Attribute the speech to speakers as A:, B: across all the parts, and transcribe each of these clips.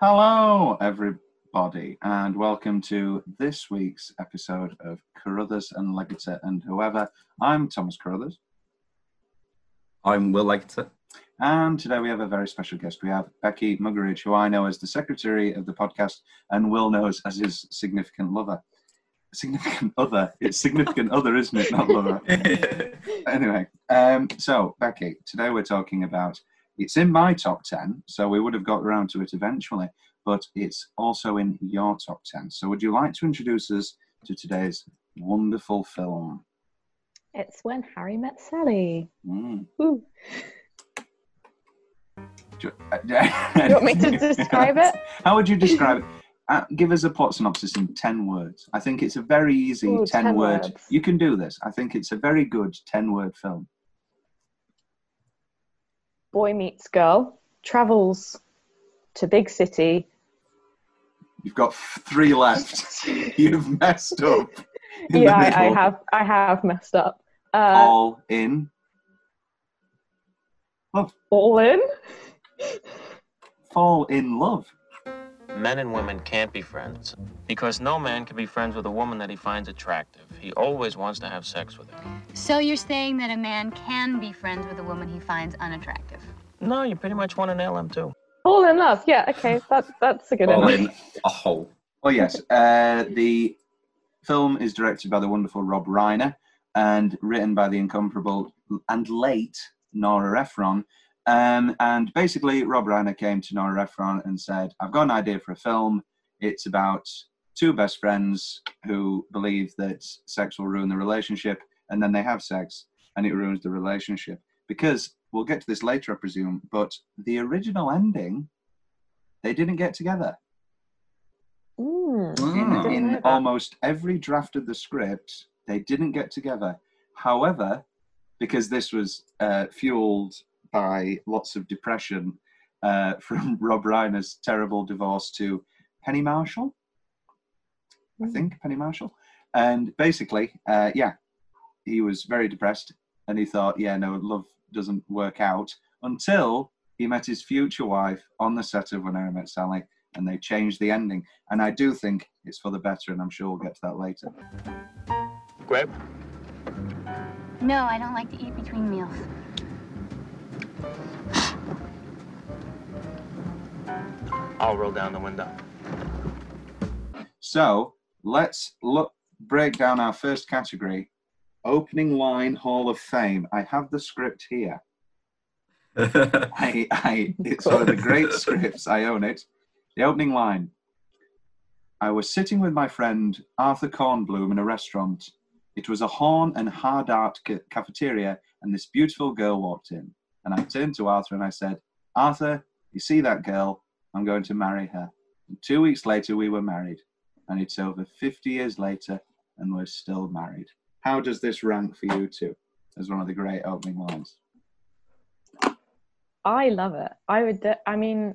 A: Hello, everybody, and welcome to this week's episode of Carruthers and Leggetter and whoever. I'm Thomas Carruthers,
B: I'm Will Leggetter.
A: and today we have a very special guest. We have Becky Muggeridge, who I know as the secretary of the podcast, and Will knows as his significant lover. Significant other. It's significant other, isn't it? Not lover. anyway, um, so Becky, today we're talking about. It's in my top ten, so we would have got around to it eventually, but it's also in your top ten. So, would you like to introduce us to today's wonderful film?
C: It's when Harry met Sally.
A: Mm.
C: Woo.
A: Do
C: You want me to describe it?
A: How would you describe it? Uh, give us a plot synopsis in 10 words. I think it's a very easy
C: Ooh,
A: 10,
C: 10
A: word.
C: words.
A: You can do this. I think it's a very good 10 word film.
C: Boy meets girl, travels to big city.
A: You've got three left. You've messed up.
C: yeah, I, I have I have messed up. Uh,
A: All in.
C: all in.
A: Fall in love.
D: Men and women can't be friends because no man can be friends with a woman that he finds attractive. He always wants to have sex with her.
E: So you're saying that a man can be friends with a woman he finds unattractive?
D: No, you pretty much want to nail him too.
C: All in love. Yeah, okay, that's that's a good
B: All
C: one.
B: in a hole.
A: Oh, yes. Uh, the film is directed by the wonderful Rob Reiner and written by the incomparable and late Nora Ephron. Um, and basically, Rob Reiner came to Nora Ephron and said, I've got an idea for a film. It's about two best friends who believe that sex will ruin the relationship, and then they have sex, and it ruins the relationship. Because we'll get to this later, I presume, but the original ending, they didn't get together
C: Mm.
A: In, in almost every draft of the script, they didn't get together. However, because this was uh, fueled by lots of depression uh, from Rob Reiner's terrible divorce to Penny Marshall, I
C: Mm.
A: think Penny Marshall, and basically, uh, yeah, he was very depressed, and he thought, yeah, no, love doesn't work out until he met his future wife on the set of When Harry Met Sally, and they changed the ending. And I do think it's for the better, and I'm sure we'll get to that later.
D: Grape?
E: No, I don't like to eat between meals.
D: I'll roll down the window.
A: So let's look break down our first category. Opening line Hall of Fame. I have the script here. I, I, it's one of the great scripts. I own it. The opening line. I was sitting with my friend Arthur Kornblum in a restaurant. It was a Horn and Hardart ca- cafeteria, and this beautiful girl walked in. And I turned to Arthur and I said, Arthur, you see that girl? I'm going to marry her. And two weeks later, we were married. And it's over 50 years later, and we're still married. How does this rank for you two as one of the great opening lines?
C: I love it. I would. I mean,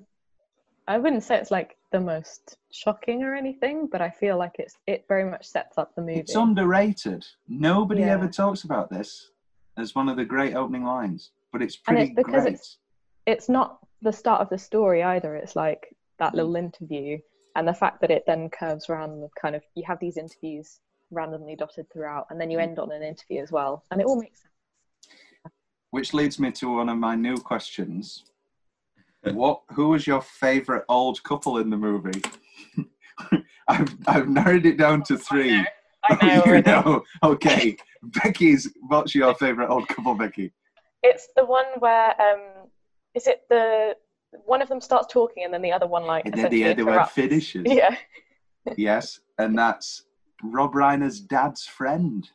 C: I wouldn't say it's like the most shocking or anything, but I feel like it's it very much sets up the movie.
A: It's underrated. Nobody
C: Yeah.
A: ever talks about this as one of the great opening lines, but it's
C: And it's because
A: great.
C: it's- it's not the start of the story either. It's like that
A: Mm.
C: little interview, and the fact that it then curves around with kind of you have these interviews randomly dotted throughout, and then you
A: Mm.
C: end on an interview as well, and it all makes sense.
A: Which leads me to one of my new questions. what? Who was your favourite old couple in the movie? I've I've narrowed it down to three.
C: I know.
A: you know. Okay, Becky's. What's your favourite old couple, Becky?
C: It's the one where um, is it the one of them starts talking and then the other one like
A: And then the, word
C: interrupts.
A: finishes.
C: Yeah.
A: Yes, and that's Rob Reiner's dad's friend.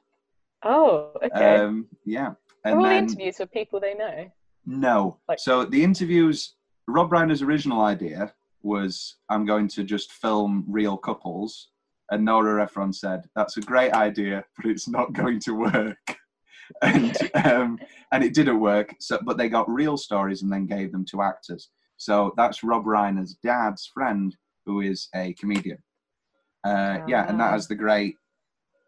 C: Oh, okay.
A: Um, yeah,
C: Are
A: and
C: all the interviews with people they know?
A: no.
C: Like-
A: so the interviews. Rob Reiner's original idea was, "I'm going to just film real couples," and Nora Ephron said, "That's a great idea, but it's not going to work." and um, and it didn't work. So, but they got real stories and then gave them to actors. So that's Rob Reiner's dad's friend, who is a comedian. Uh, yeah, and that has the great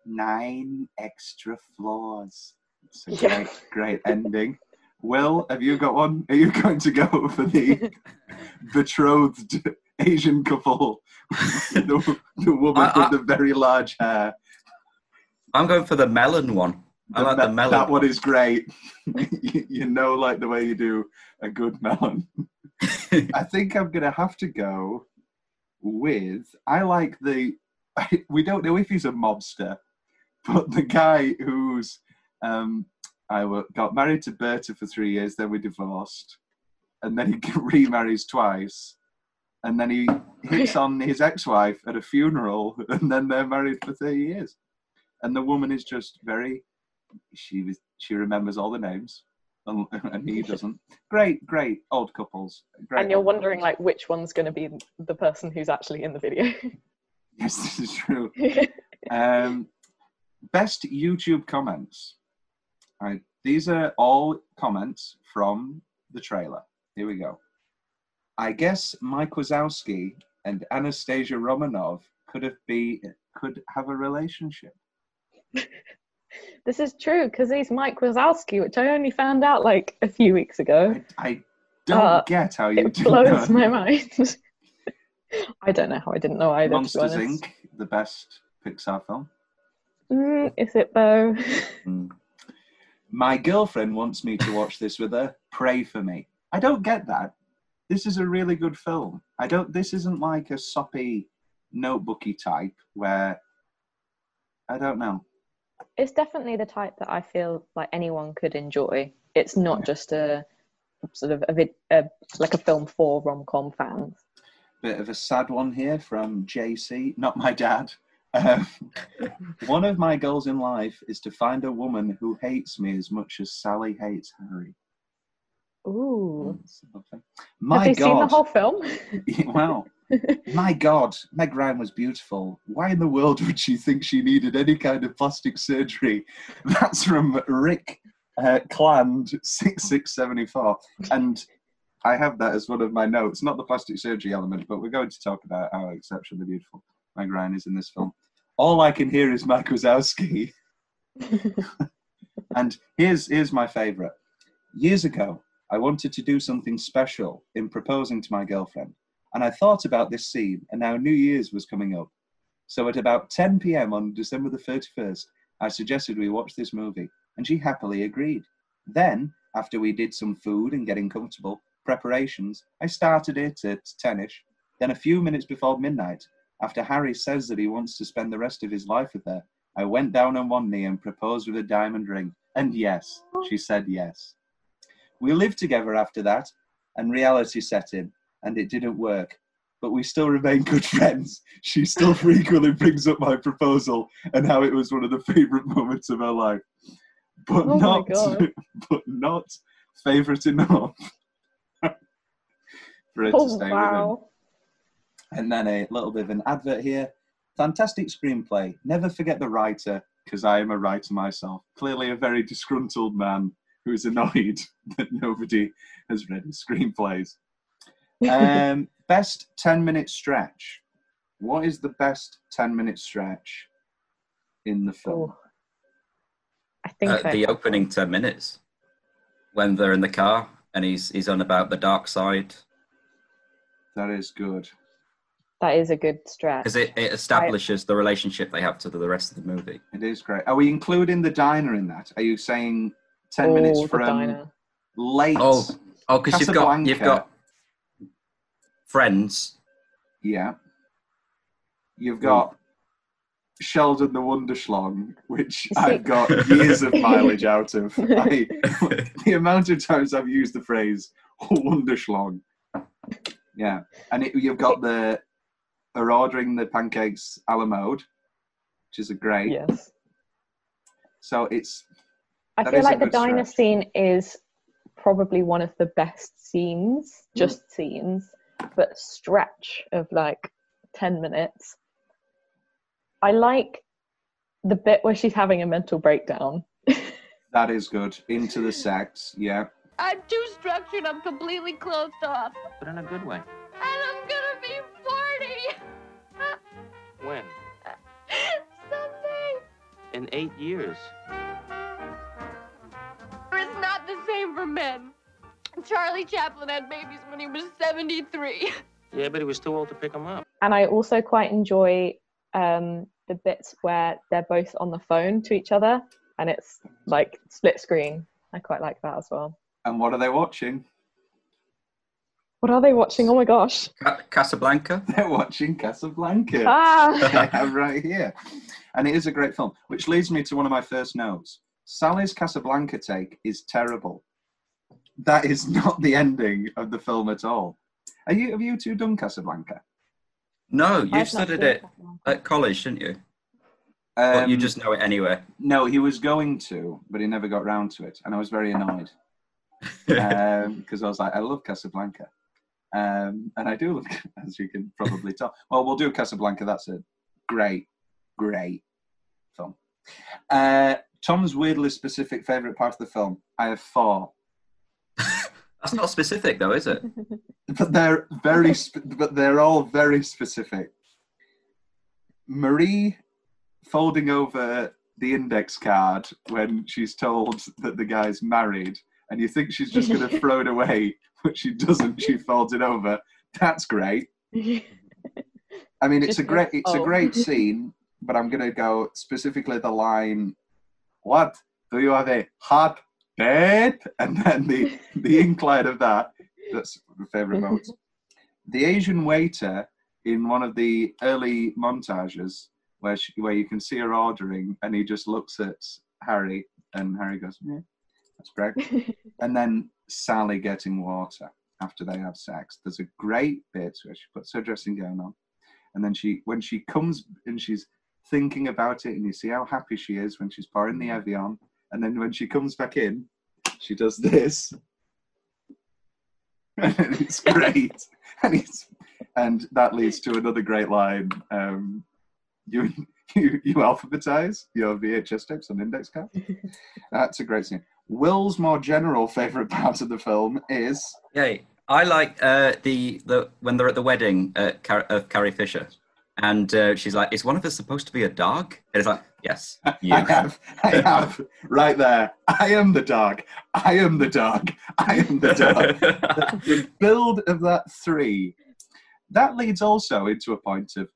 A: nine extra floors. It's a
C: Yeah.
A: great, great ending. Will, have you got one? Are you going to go for the betrothed Asian couple, the, the woman
B: I- I-
A: with the very large hair.
B: I'm going for the melon one. I like the
A: that,
B: melon.
A: that one is great. you, you know, like the way you do a good melon. I think I'm gonna have to go with. I like the. we don't know if he's a mobster, but the guy who's. Um, I got married to Berta for three years, then we divorced, and then he remarries twice, and then he hits on his ex-wife at a funeral, and then they're married for thirty years, and the woman is just very. She was. She remembers all the names, and, and he doesn't. Great, great old couples. Great
C: and you're wondering
A: couples.
C: like which one's going to be the person who's actually in the video.
A: Yes, this is true. Um, best YouTube comments. I, these are all comments from the trailer. Here we go. I guess Mike Wazowski and Anastasia Romanov could have be could have a relationship.
C: This is true because he's Mike Wazowski, which I only found out like a few weeks ago.
A: I, I don't
C: Uh,
A: get how you
C: It blows my mind. I don't know how I didn't know either.
A: Monsters. Inc., the best Pixar film.
C: Mm, is it though?
B: Mm.
A: My girlfriend wants me to watch this with her. Pray for me. I don't get that. This is a really good film. I don't. This isn't like a soppy, notebooky type where I don't know.
C: It's definitely the type that I feel like anyone could enjoy. It's not just a sort of a, vid, a like a film for rom com fans.
A: Bit of a sad one here from JC, not my dad. Um, one of my goals in life is to find a woman who hates me as much as Sally hates Harry.
C: Ooh.
A: Lovely. My
C: Have you
A: God.
C: seen the whole film?
A: wow. My God, Meg Ryan was beautiful. Why in the world would she think she needed any kind of plastic surgery? That's from Rick uh, Cland, 6674. And I have that as one of my notes, not the plastic surgery element, but we're going to talk about how exceptionally beautiful Meg Ryan is in this film. All I can hear is Mike Wazowski. and here's, here's my favourite. Years ago, I wanted to do something special in proposing to my girlfriend. And I thought about this scene, and now New Year's was coming up. So at about 10 p.m. on December the 31st, I suggested we watch this movie, and she happily agreed. Then, after we did some food and getting comfortable, preparations, I started it at 10ish. Then, a few minutes before midnight, after Harry says that he wants to spend the rest of his life with her, I went down on one knee and proposed with a diamond ring. And yes, she said yes. We lived together after that, and reality set in, and it didn't work. But we still remain good friends. She still frequently brings up my proposal and how it was one of the favourite moments of her life. But
C: Oh
A: not but not favourite enough for to
C: oh
A: stay with him.
C: wow.
A: And then a little bit of an advert here. Fantastic screenplay. Never forget the writer, because I am a writer myself. Clearly a very disgruntled man who's annoyed that nobody has read his screenplays. Um, best 10 minute stretch. What is the best 10 minute stretch in the film?
C: Oh. I think
B: Uh, the opening 10 minutes when they're in the car and he's he's on about the dark side
A: That is good.
C: that is a good stretch.
B: because it, it establishes the relationship they have to the rest of the movie.
A: It is great. Are we including the diner in that? Are you saying 10 minutes
C: Oh, the
A: from um,
C: diner.
A: late?
B: Oh, oh, because you've got you've got friends.
A: Yeah. You've hmm. got Sheldon the Wonderschlong, which I've got years of mileage out of. I, the amount of times I've used the phrase Wunderschlong. Yeah. And it, you've got the, are ordering the pancakes a la mode, which is a great.
C: Yes.
A: So it's,
C: I
A: That
C: feel like the diner
A: stretch.
C: scene is probably one of the best scenes,
A: Mm.
C: just scenes, but stretch of like 10 minutes. I like the bit where she's having a mental breakdown.
A: that is good. Into the sex. Yeah.
F: I'm too structured. I'm completely closed off.
D: But in a good way.
F: And I'm gonna be 40
D: When?
F: someday.
D: In eight years.
F: It's not for men. Charlie Chaplin had babies when he was 73.
D: Yeah, but he was too old to pick them up.
C: And I also quite enjoy um, the bits where they're both on the phone to each other and it's like split screen. I quite like that as well.
A: And what are they watching?
C: What are they watching? Oh my gosh.
B: Casablanca.
A: They're watching Casablanca.
C: Ah!
A: I have right here. And it is a great film, which leads me to one of my first notes. Sally's Casablanca take is terrible. That is not the ending of the film at all. Are you, have you two done Casablanca?
B: No, you
C: I've
B: studied it
C: Casablanca.
B: at college, didn't you? Or you
A: Um,
B: just know it anyway.
A: No, he was going to, but he never got round to it. And I was very annoyed because I was like, I love Casablanca. Um, and I do love, as you can probably tell. Well, we'll do Casablanca. That's a great, great film. Uh, Tom's weirdly specific favourite part of the film. I have four,
B: That's not specific, though, is it?
A: but they're very, sp- but they're all very specific. Marie folding over the index card when she's told that the guy's married, and you think she's just going to throw it away, but she doesn't. She folds it over. That's great. I mean, it's
C: Just
A: a great,
C: goes,
A: it's a
C: "Oh."
A: great scene, but I'm going to go specifically the line, "What do you have a hot date?" And then the the incline of that. That's my favorite moment. The Asian waiter in one of the early montages where she, where you can see her ordering, and he just looks at Harry, and Harry goes, "Yeah, that's great." and then Sally getting water after they have sex. There's a great bit where she puts her dressing gown on, and then she, when she comes and she's thinking about it, and you see how happy she is when she's pouring the mm-hmm. Evian, and then when she comes back in, she does this, and it's great, and it's, and that leads to another great line. Um, you, you, you alphabetize your VHS tapes on index cards. That's a great scene. Will's more general favorite part of the film is
B: Yay. I like uh, the, the when they're at the wedding at Car- of Carrie Fisher. And uh, she's like, is one of us supposed to be a dog? And it's like, yes, you.
A: I have, I have right there. I am the dog. I am the dog. I am the dog. the build of that three, that leads also into a point of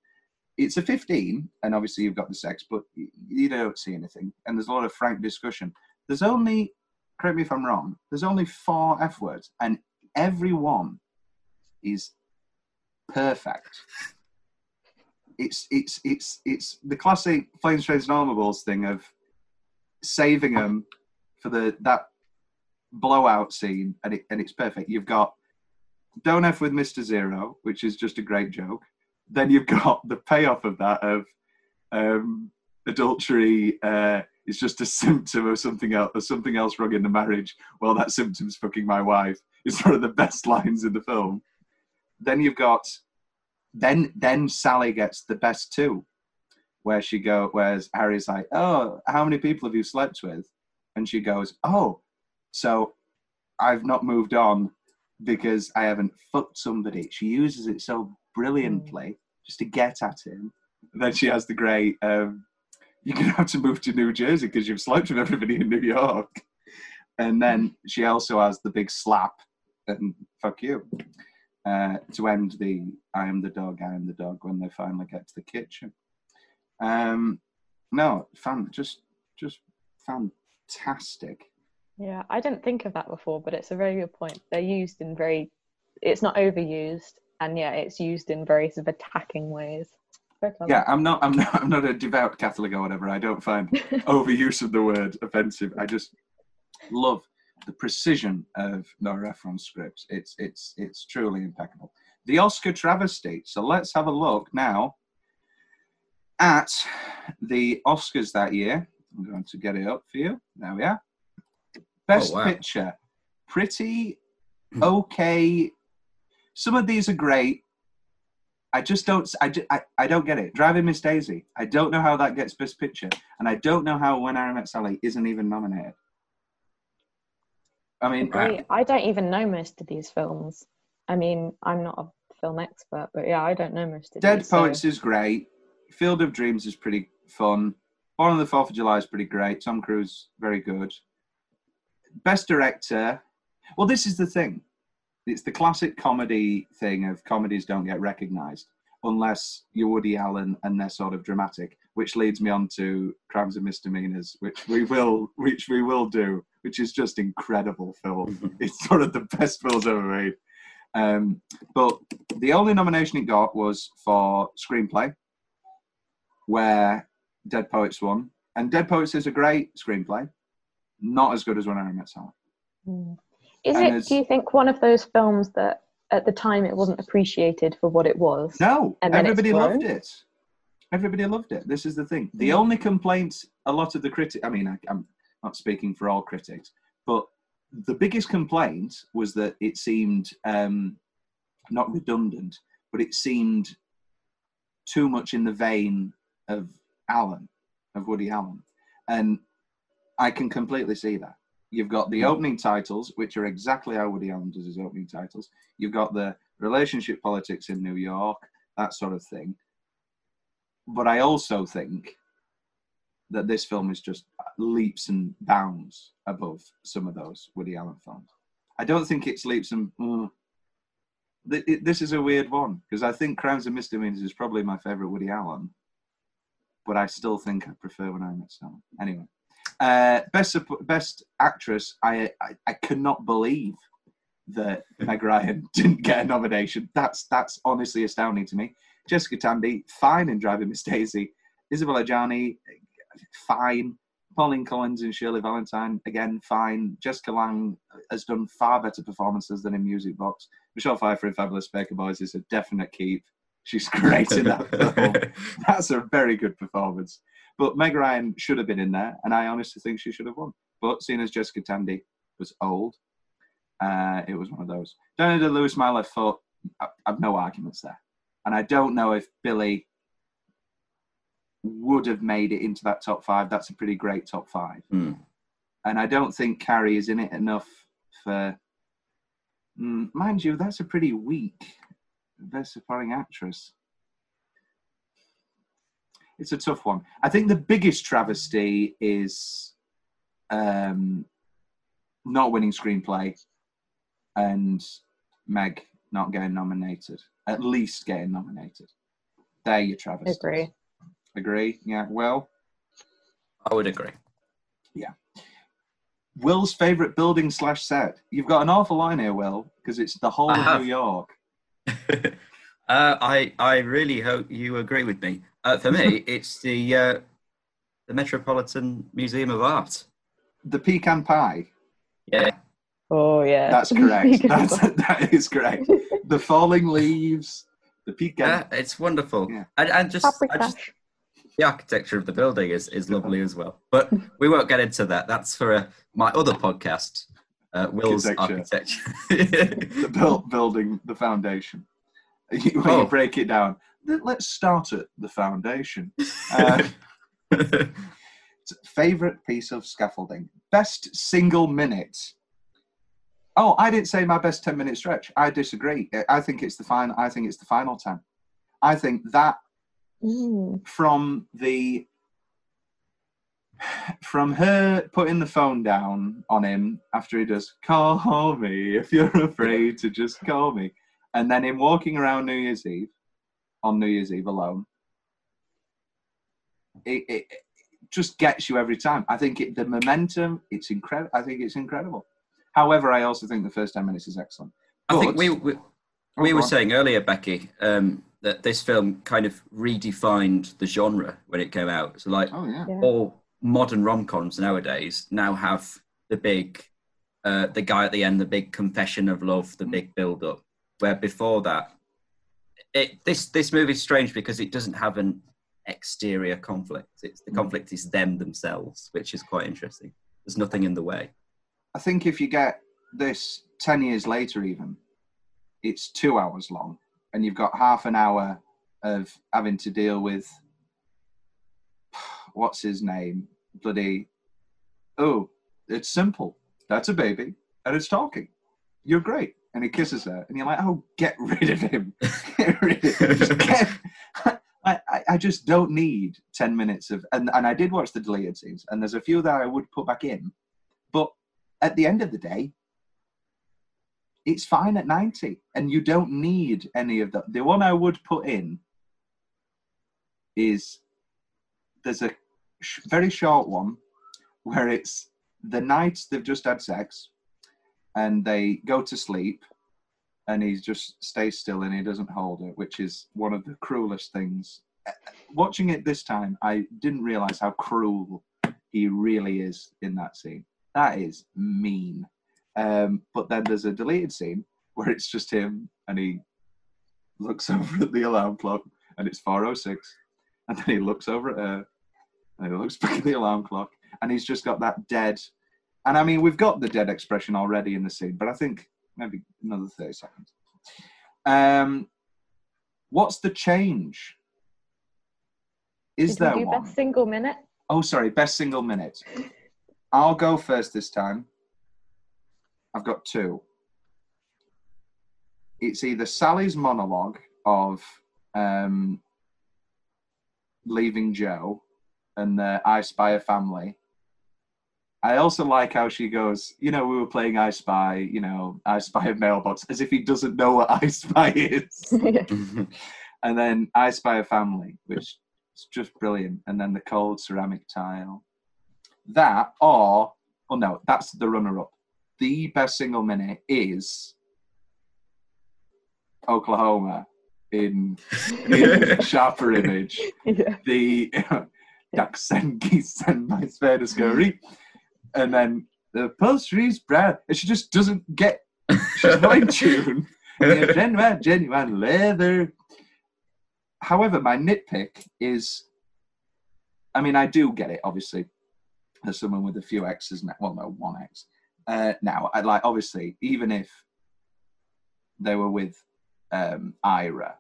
A: it's a 15, and obviously you've got the sex, but you don't see anything, and there's a lot of frank discussion. There's only, correct me if I'm wrong, there's only four F words, and every one is perfect. It's it's it's it's the classic planes, trains, and automobiles thing of saving them for the that blowout scene, and it and it's perfect. You've got don't f with Mister Zero, which is just a great joke. Then you've got the payoff of that of um, adultery uh, is just a symptom of something else, or something else wrong in the marriage. Well, that symptom's fucking my wife. It's one of the best lines in the film. Then you've got then then Sally gets the best two, where she go whereas Harry's like, oh, how many people have you slept with? And she goes, oh, so I've not moved on because I haven't fucked somebody. She uses it so brilliantly just to get at him. And then she has the great, um, you're going to have to move to New Jersey because you've slept with everybody in New York. And then she also has the big slap and fuck you uh, to end the I am the dog, I am the dog when they finally get to the kitchen. Um, no, fan, just, just fantastic.
C: Yeah, I didn't think of that before, but it's a very good point. They're used in very, it's not overused, and yeah, it's used in very sort of attacking ways.
A: Yeah, I'm not, I'm not, I'm not a devout Catholic or whatever. I don't find overuse of the word offensive. I just love the precision of Ephron's scripts. It's, it's, it's truly impeccable. The Oscar travesty. So let's have a look now at the Oscars that year. I'm going to get it up for you. There we are. Best oh,
B: wow.
A: Picture. Pretty okay. Some of these are great. I just don't. I, ju- I, I don't get it. Driving Miss Daisy. I don't know how that gets Best Picture, and I don't know how When Harry Met Sally isn't even nominated. I mean,
C: Agree. I don't even know most of these films. I mean, I'm not a film expert, but yeah, I don't know most of
A: Dead
C: these. so-
A: Poets is great. Field of Dreams is pretty fun. Born on the Fourth of July is pretty great. Tom Cruise, very good. Best Director. Well, this is the thing. it's the classic comedy thing of comedies don't get recognised unless you're Woody Allen and they're sort of dramatic, which leads me on to Crimes and Misdemeanors, which we will, which we will do, which is just incredible film. it's one of the best films ever made. Um, but the only nomination it got was for screenplay, where Dead Poets won, and Dead Poets is a great screenplay, not as good as When Harry Met Sally.
C: Mm. Is
A: And
C: it?
A: it's-
C: Do you think one of those films that at the time it wasn't appreciated for what it was?
A: No,
C: And
A: everybody loved it. Everybody loved it. This is the thing. The
C: Mm.
A: only complaint a lot of the critics, I mean, I, I'm not speaking for all critics, but the biggest complaint was that it seemed um, not redundant, but it seemed too much in the vein of Allen, of Woody Allen. And I can completely see that. You've got the opening titles, which are exactly how Woody Allen does his opening titles. You've got the relationship politics in New York, that sort of thing. But I also think that this film is just leaps and bounds above some of those Woody Allen films. I don't think it's leaps and. Uh, th- it- this is a weird one because I think Crimes and Misdemeanors is probably my favorite Woody Allen, but I still think I prefer When Harry Met Sally. Anyway, uh, best best actress. I, I I cannot believe that Meg Ryan didn't get a nomination. That's that's honestly astounding to me. Jessica Tandy, fine in Driving Miss Daisy. Isabella Adjani, fine. Pauline Collins and Shirley Valentine, again, fine. Jessica Lange has done far better performances than in Music Box. Michelle Pfeiffer in Fabulous Baker Boys is a definite keep. She's great in that film. That's a very good performance. But Meg Ryan should have been in there, and I honestly think she should have won. But seeing as Jessica Tandy was old, uh, it was one of those. Daniel Day Lewis, my left foot, I've no arguments there. And I don't know if Billy would have made it into that top five. That's a pretty great top five.
B: Hmm.
A: And I don't think Carrie is in it enough for. Mm, mind you, that's a pretty weak best supporting actress. It's a tough one. I think the biggest travesty is um, not winning screenplay and Meg not getting nominated. At least getting nominated. There you, your travesties.
C: Agree.
A: Agree? Yeah. Well,
B: I would agree. Yeah.
A: Will's favorite building slash set. You've got an awful line here, Will, because it's the whole
B: I
A: of
B: have.
A: New York.
B: uh, I I really hope you agree with me. Uh, for me, it's the uh, the Metropolitan Museum of Art.
A: The pecan pie.
B: Yeah,
C: Oh yeah.
A: That's correct. That's, that is correct. The falling leaves. The peak.
B: yeah, it's wonderful.
A: Yeah.
B: And, and just, I just the architecture of the building is, is lovely as well. But we won't get into that. That's for uh, my other podcast, uh, Will's
A: Architecture.
B: Architecture.
A: the built building, the foundation. You, when
B: Oh.
A: you break it down, let- let's start at the foundation. Uh, favorite piece of scaffolding, best single minute. Oh, I didn't say my best ten minute stretch. I disagree. I think it's the final. I think it's the final ten. I think that
C: Mm.
A: from the from her putting the phone down on him after he does call me if you're afraid to just call me and then him walking around new year's eve on new year's eve alone it, it, it just gets you every time i think it, the momentum it's incredible i think it's incredible however i also think the first 10 minutes is excellent
B: I think
A: But-
B: we, we,
A: Oh,
B: were
A: on.
B: saying earlier, Becky, um, that this film kind of redefined the genre when it came out. So, like,
A: oh yeah
C: Yeah.
B: all modern rom coms nowadays now have the big, uh, the guy at the end, the big confession of love, the
A: Mm.
B: big build up. Where before that, it this this movie's strange because it doesn't have an exterior conflict. It's the
A: Mm.
B: conflict is them themselves, which is quite interesting. There's nothing in the way.
A: I think if you get this 10 years later, even, it's two hours long, and you've got half an hour of having to deal with what's his name? Bloody. Oh, it's simple. That's a baby, and it's talking. You're great. And he kisses her, and you're like, oh, get rid of him. get rid of him. Get. I, I- I just don't need 10 minutes of. And, and I did watch the deleted scenes, and there's a few that I would put back in. At the end of the day, it's fine at 90 and you don't need any of that the one i would put in is there's a sh- very short one where it's the night they've just had sex and they go to sleep and he just stays still and he doesn't hold her which is one of the cruelest things. Uh, watching it this time i didn't realize how cruel he really is in that scene that is mean. Um, but then there's a deleted scene where it's just him and he looks over at the alarm clock and it's 4.06 and then he looks over at her and he looks back at the alarm clock and he's just got that dead and i mean we've got the dead expression already in the scene but i think maybe another 30 seconds. Um what's the change? Is
C: Did
A: there one?
C: best single minute?
A: oh sorry best single minute i'll go first this time. I've got two. It's either sally's monologue of um leaving joe and the i spy a family. I also like how she goes you know we were playing i spy you know i spy a mailbox as if he doesn't know what i spy is. And then I Spy a Family, which is just brilliant, and then the cold ceramic tile. That or oh no, that's the runner-up. The best single minute is Oklahoma in, in sharper image.
C: yeah.
A: The ducks and geese and my spare scurry, and then the upholstery's brown, and she just doesn't get. She's not in tune. Genuine, genuine leather. However, my nitpick is, I mean, I do get it, obviously, as someone with a few X's now. Well, no, one X. Uh, now, I like, obviously, even if they were with um, Ira,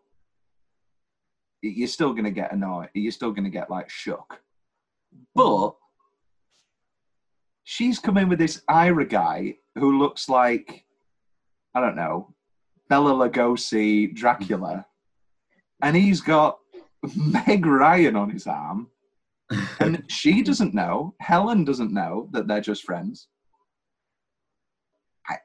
A: you're still going to get annoyed. You're still going to get, like, shook. But she's come in with this Ira guy who looks like, I don't know, Bela Lugosi Dracula, and he's got Meg Ryan on his arm, and she doesn't know. Helen doesn't know that they're just friends. I,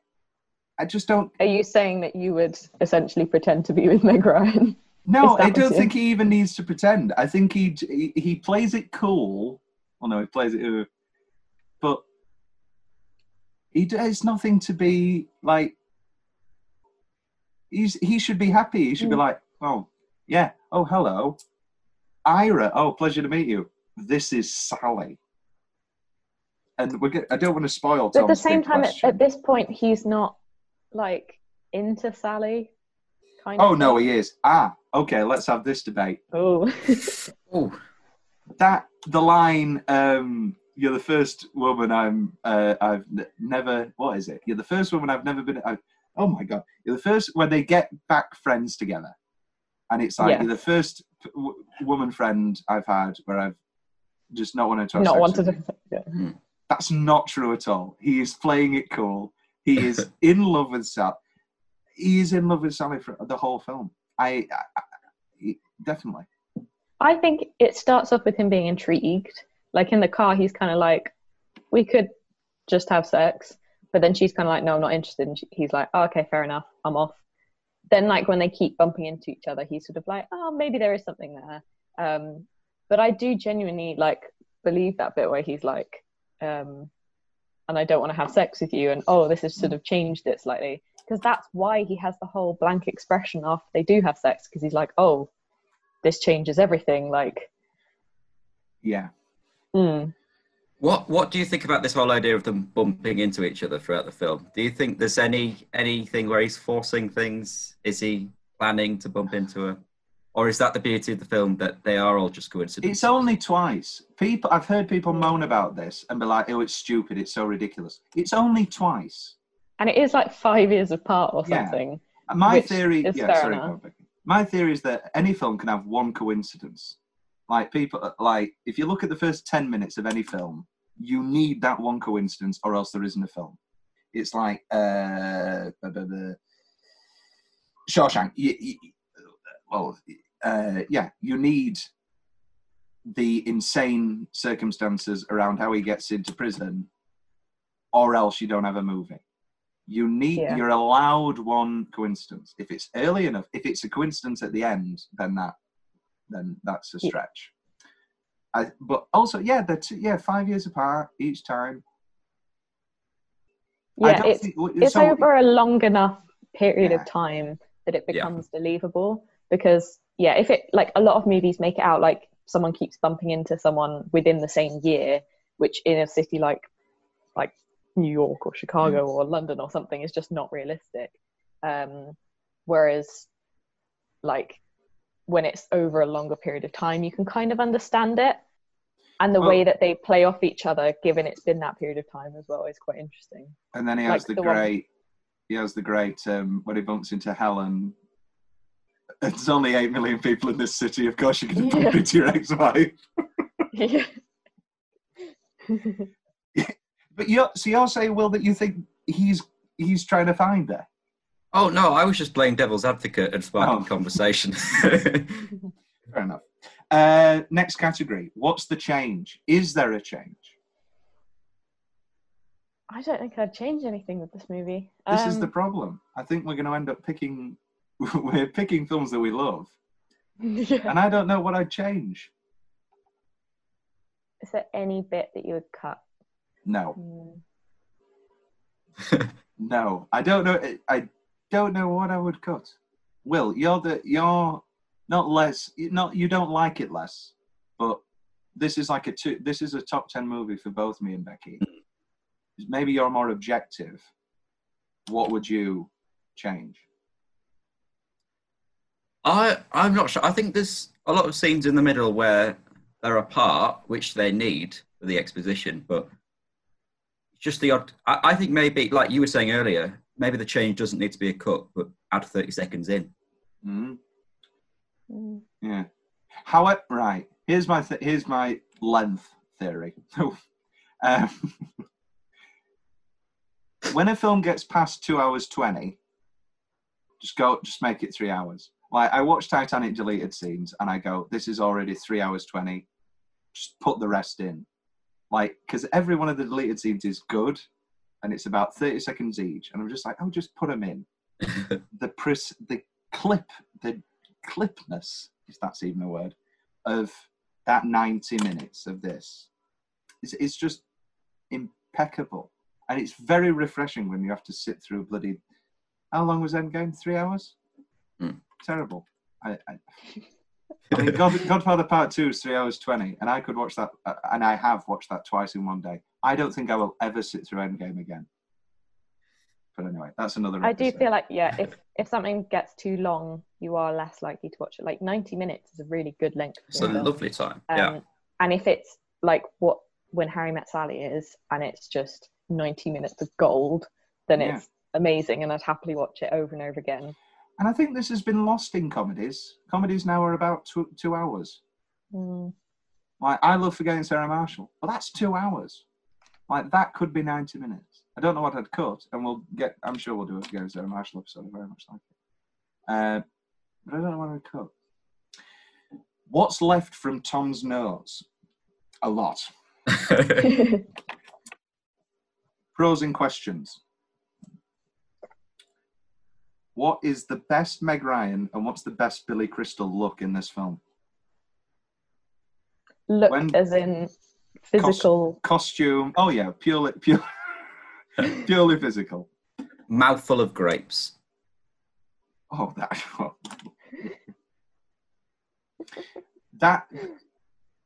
A: I just don't.
C: Are you saying that you would essentially pretend to be with Meg Ryan?
A: No, I don't think he even needs to pretend. I think he he, he plays it cool. Well, no, he plays it, uh, but he does nothing to be like. He's he should be happy. He should be
C: Mm.
A: like, oh yeah, oh hello, Ira. Oh, pleasure to meet you. This is Sally. And we're. Get, I don't want to spoil.
C: But at the same time, at, at this point, he's not like into Sally. Kind
A: Oh
C: of
A: no,
C: thing.
A: he is. Ah, okay. Let's have this debate.
C: Oh,
B: oh,
A: that the line um you're the first woman i'm uh, i've n- never what is it you're the first woman i've never been I, oh my god you're the first when they get back friends together and it's like
C: Yes.
A: you're the first p- w- woman friend i've had where i've just not wanted to have
C: not
A: sex
C: wanted to. Yeah.
A: that's not true at all he is playing it cool he is in love with sally he is in love with sally for the whole film i, I, I definitely
C: I think it starts off with him being intrigued. Like in the car, he's kind of like, "We could just have sex," but then she's kind of like, "No, I'm not interested." And she, he's like, oh, "Okay, fair enough, I'm off." Then, like when they keep bumping into each other, he's sort of like, "Oh, maybe there is something there." Um, but I do genuinely like believe that bit where he's like, um, "And I don't want to have sex with you," and oh, this has sort of changed it slightly because that's why he has the whole blank expression after they do have sex because he's like, "Oh." this changes everything like
A: yeah
C: mm.
B: What What do you think about this whole idea of them bumping into each other throughout the film? Do you think there's any anything where he's forcing things? Is he planning to bump into her, or is that the beauty of the film that they are all just coincidences?
A: It's only twice. People, I've heard people moan about this and be like, "Oh, it's stupid. It's so ridiculous." It's only twice.
C: and it is like five years apart or something
A: And My theory,
C: is
A: yeah,
C: fair
A: sorry,
C: enough.
A: go on, Becky. My theory is that any film can have one coincidence. Like people, like if you look at the first ten minutes of any film, you need that one coincidence, or else there isn't a film. It's like uh, the, the, the Shawshank. You, you, well, uh, yeah, you need the insane circumstances around how he gets into prison, or else you don't have a movie. You need
C: Yeah.
A: you're allowed one coincidence. If it's early enough, if it's a coincidence at the end, then that then that's a
C: Yeah.
A: stretch. I, but also, yeah, they're two, yeah five years apart each time.
C: Yeah, it's
A: think-
C: it's
A: so-
C: over a long enough period
A: Yeah.
C: of time that it
B: Yeah.
C: becomes believable because yeah if it like a lot of movies make it out like someone keeps bumping into someone within the same year which in a city like like new york or chicago
A: Mm.
C: or london or something is just not realistic um whereas like when it's over a longer period of time you can kind of understand it and the
A: Well-
C: way that they play off each other given it's been that period of time as well is quite interesting
A: And then he
C: Like
A: has the,
C: the one-
A: great, he has the great um, when he bumps into Helen. There's only eight million people in this city. Of course, you're going to bump
C: Yeah.
A: into your ex-wife.
C: yeah
A: But you're, so you're saying, Will, that you think he's he's trying to find her?
B: Oh no, I was just playing devil's advocate and sparking
A: Oh.
B: conversation.
A: Fair enough. Uh, next category. What's the change? Is there a change?
C: I don't think I'd change anything with this movie.
A: This is
C: Um,
A: the problem. I think we're going to end up picking. We're picking films that we love,
C: yeah.
A: and I don't know what I'd change.
C: Is there any bit that you would cut?
A: No,
C: Hmm.
A: no, I don't know. I don't know what I would cut. Will, you're the you're not less. Not you don't like it less, but this is like a two. This is a top ten movie for both me and Becky. Maybe you're more objective. What would you change?
B: I I'm not sure. I think there's a lot of scenes in the middle where they're apart, which they need for the exposition, but just the odd. I, I think maybe, like you were saying earlier, maybe the change doesn't need to be a cut, but add 30 seconds in.
A: Mm,
C: Hmm.
A: yeah. However, right. Here's my th- here's my length theory. um, when a film gets past two hours twenty, just go, just make it three hours. Like I watch Titanic deleted scenes, and I go, "This is already three hours twenty. Just put the rest in." Like, because every one of the deleted scenes is good, and it's about thirty seconds each, and I'm just like, "Oh, just put them in." the pres- the clip, the clipness, if that's even a word, of that 90 minutes of this. It's, it's just impeccable. And it's very refreshing when you have to sit through a bloody. How long was Endgame? Three hours?
B: Hmm.
A: Terrible. I, I, I mean, God, Godfather Part 2 is three hours 20, and I could watch that, uh, and I have watched that twice in one day. I don't think I will ever sit through Endgame again. But anyway, that's another.
C: I do feel like yeah, if if something gets too long, you are less likely to watch it. Like ninety minutes is a really good length.
B: It's a
C: a film.
B: lovely time.
C: Um,
B: yeah.
C: And if it's like what when Harry Met Sally is, and it's just ninety minutes of gold, then
A: Yeah.
C: it's amazing, and I'd happily watch it over and over again.
A: And I think this has been lost in comedies. Comedies now are about two, two hours.
C: Mm.
A: Like I love Forgetting Sarah Marshall, but that's two hours. Like that could be ninety minutes. I don't know what I'd cut, and we'll get. I'm sure we'll do a Forgetting Sarah Marshall episode. I very much like it. Uh, but I don't know what I'd cut. What's left from Tom's nose? A lot. Pros and questions. What is the best Meg Ryan and what's the best Billy Crystal look in this film?
C: Look,
A: When-
C: as in physical.
A: Costume. Oh yeah, purely pure, purely physical.
B: Mouthful of grapes.
A: Oh that. that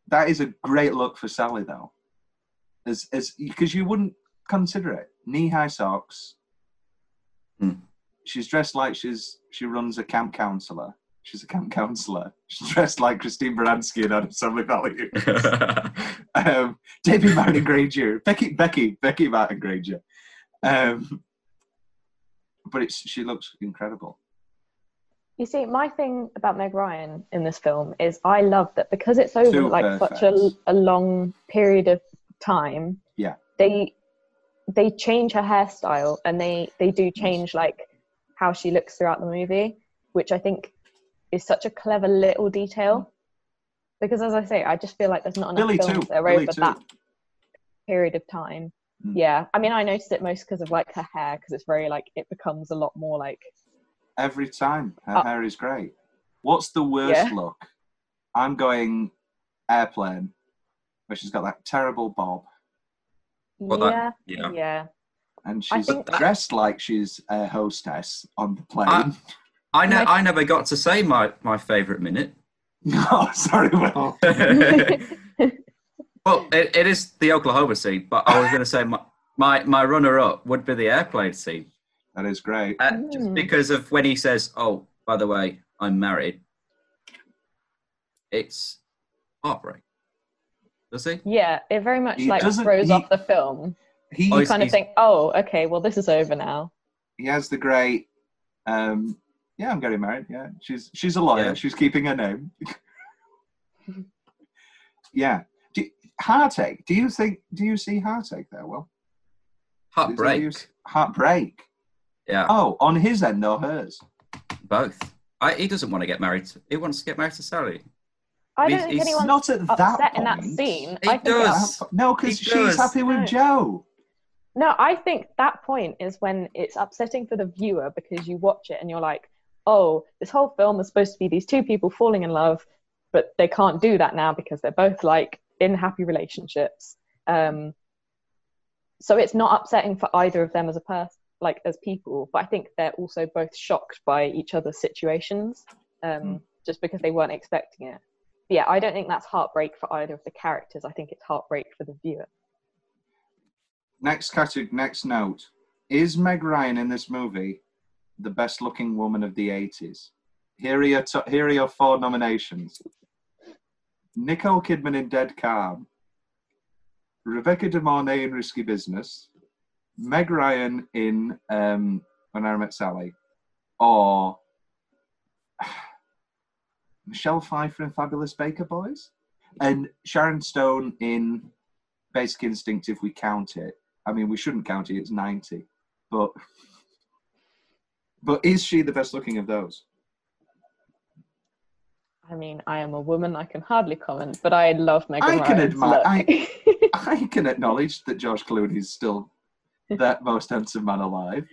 A: that is a great look for Sally though. As as because you wouldn't consider it. Knee high socks.
B: Hmm.
A: She's dressed like she's she runs a camp counselor. She's a camp counselor. She's dressed like Christine Baranski in Addams Family Value. um, Debbie Martin Granger, Becky, Becky, Becky Martin Granger. Um, but it's she looks incredible.
C: You see, my thing about Meg Ryan in this film is I love that because it's over
A: Too
C: like such a, a long period of time.
A: Yeah.
C: They they change her hairstyle and they they do change like how she looks throughout the movie, which I think is such a clever little detail. Mm. Because as I say, I just feel like there's not enough
A: Billy
C: films
A: too.
C: that are
A: Billy
C: over
A: too.
C: that period of time mm. Yeah, I mean, I noticed it most because of like her hair, because it's very like it becomes a lot more like
A: Every time. Her hair is great. What's the worst
C: Yeah.
A: look? I'm going airplane, where she's got that terrible bob,
B: Well,
C: yeah,
B: that- yeah.
C: yeah.
A: And she's
C: think-
A: dressed like she's a hostess on the plane.
B: I- I, ne- I never got to say my, my favourite minute.
A: oh, sorry, Will.
B: well, it, it is the Oklahoma scene, but I was going to say my, my, my runner up would be the airplane scene.
A: That is great.
B: Uh, just
C: Mm.
B: because of when he says, "Oh, by the way, I'm married." It's heartbreak. Does he?
C: yeah, it very much
A: He
C: like throws
A: he-
C: off the film.
A: He
B: Oh,
C: You kind of think, oh, okay, well, this is over now.
A: he has the great. Um, yeah, I'm getting married. Yeah, she's she's a lawyer.
B: Yeah.
A: She's keeping her name. yeah. Do, heartache. Do you think? Do you see heartache there? Well, Is you-
B: Heartbreak.
A: Heartbreak.
B: Yeah,
A: Oh, on his end or hers?
B: both. I, he doesn't want to get married. To, he wants to get married to Sally.
C: I don't think
B: he's
C: anyone's
A: Not at that
C: upset in that scene.
B: He
C: I think
B: does.
A: That- No, because she's
B: does.
A: happy with
C: No.
A: Joe.
C: No, I think that point is when it's upsetting for the viewer because you watch it and you're like, oh, this whole film is supposed to be these two people falling in love, but they can't do that now because they're both like in happy relationships. Um, so it's not upsetting for either of them as a person, like as people, but I think they're also both shocked by each other's situations um,
A: Hmm.
C: just because they weren't expecting it. But yeah, I don't think that's heartbreak for either of the characters. I think it's heartbreak for the viewer.
A: Next category. Next note: Is Meg Ryan in this movie the best-looking woman of the '80s? Here are your here are your four nominations: Nicole Kidman in Dead Calm, Rebecca De Mornay in Risky Business, Meg Ryan in um, When I Met Sally, or Michelle Pfeiffer in Fabulous Baker Boys, and Sharon Stone in Basic Instinct. If we count it, I mean we shouldn't count it. It's ninety, but but is she the best looking of those?
C: I mean, I am a woman. I can hardly comment, but I love Megan
A: I can
C: Ryan's
A: admire-
C: look.
A: I- I can acknowledge that George Clooney is still that most handsome man alive.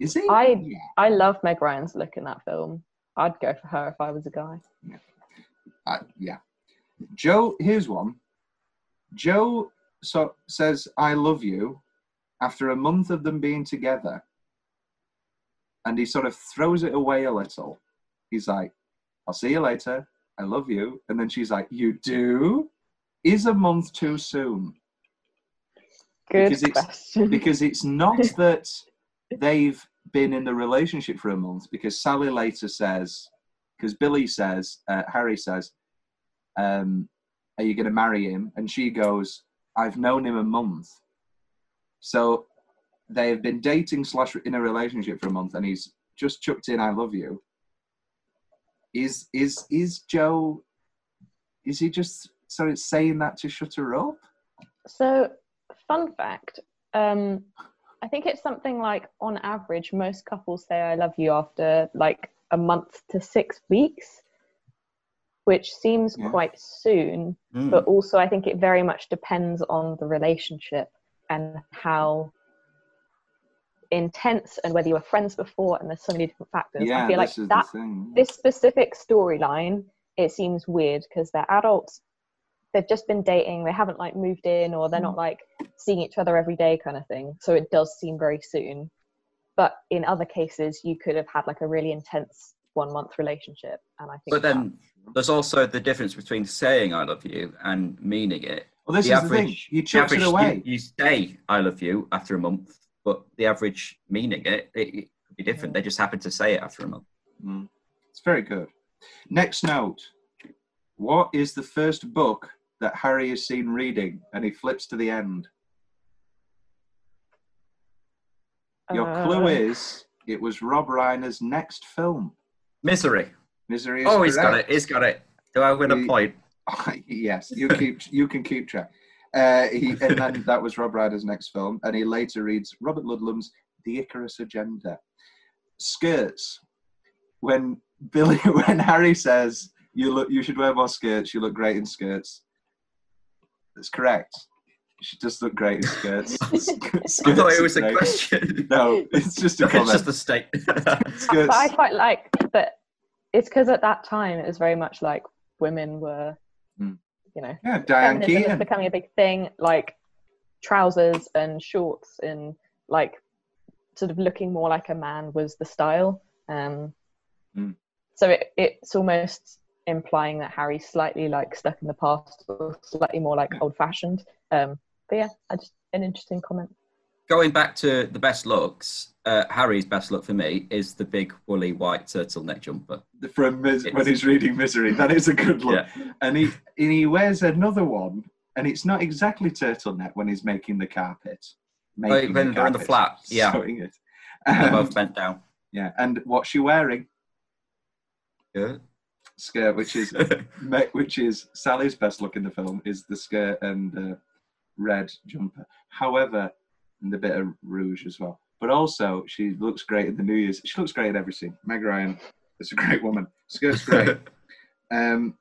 A: Is he?
C: I-
A: yeah.
C: I love Meg Ryan's look in that film. I'd go for her if I was a guy.
A: Uh, yeah. Joe, here's one. Joe so, says, I love you after a month of them being together. And he sort of throws it away a little. He's like, I'll see you later. I love you. And then she's like, You do? Is a month too soon?
C: Good
A: Because it's-
C: question.
A: Because it's not that they've been in the relationship for a month, because Sally later says, because Billy says, uh, Harry says, um, Are you going to marry him? And she goes, I've known him a month. So they have been dating slash in a relationship for a month, and he's just chucked in, I love you. Is is is Joe? Is he just sort of saying that to shut her up?
C: So, fun fact. Um, I think it's something like on average, most couples say "I love you" after like a month to six weeks, which seems
A: Yeah.
C: quite soon.
B: Hmm.
C: But also, I think it very much depends on the relationship and how intense and whether you were friends before. And there's so many different factors.
A: Yeah,
C: I feel like that this specific storyline it seems weird because they're adults they've just been dating they haven't like moved in or they're
A: Mm.
C: not like seeing each other every day kind of thing so it does seem very soon but in other cases you could have had like a really intense one month relationship and i think
B: But then there's also the difference between saying "I love you" and meaning it.
A: Well, this
B: the
A: is the thing.
B: average-
A: He
B: The
A: it
B: average,
A: away.
B: You, you say "I love you" after a month, but the average meaning it, it, it could be different. They just happen to say it after a month.
A: Mm. It's very good. Next note. What is the first book that Harry is seen reading? And he flips to the end. Your clue
C: Uh,
A: is it was Rob Reiner's next film.
B: Misery.
A: Misery is
B: Oh, he's got it. He's got it. Do I win a
A: He-
B: point?
A: yes, you keep you can keep track. Uh, he and then that was Rob Reiner's next film, and he later reads Robert Ludlum's The Icarus Agenda. Skirts. When Billy, when Harry says you look, you should wear more skirts. You look great in skirts. That's correct. She does look great in skirts.
B: I thought it was a
A: great.
B: question.
A: No, it's just a comment.
B: it's just a state.
A: Skirts.
C: But I quite like that. It's because at that time it was very much like women were,
A: Hmm.
C: you know,
A: yeah, Diane
C: feminism was
A: Keaton.
C: becoming a big thing. Like trousers and shorts and like sort of looking more like a man was the style. Um,
A: Hmm.
C: So it, it's almost implying that Harry's slightly like stuck in the past or slightly more like old fashioned. Um, but yeah, I just an interesting comment.
B: Going back to the best looks, uh, Harry's best look for me is the big woolly white turtleneck jumper.
A: From Mis- when he's reading Misery, that is a good look.
B: Yeah.
A: And he and he wears another one, and it's not exactly turtleneck when he's making the carpet. Making
B: when they're in the
A: carpet,
B: flat, yeah.
A: sewing it.
B: They're
A: Um,
B: both bent down.
A: yeah, and what's she wearing?
B: Yeah.
A: Skirt, which is which is Sally's best look in the film, is the skirt and uh, red jumper. However, and a bit of rouge as well. But also, she looks great in the New Year's. She looks great in every scene. Meg Ryan is a great woman. Skirt's great. um,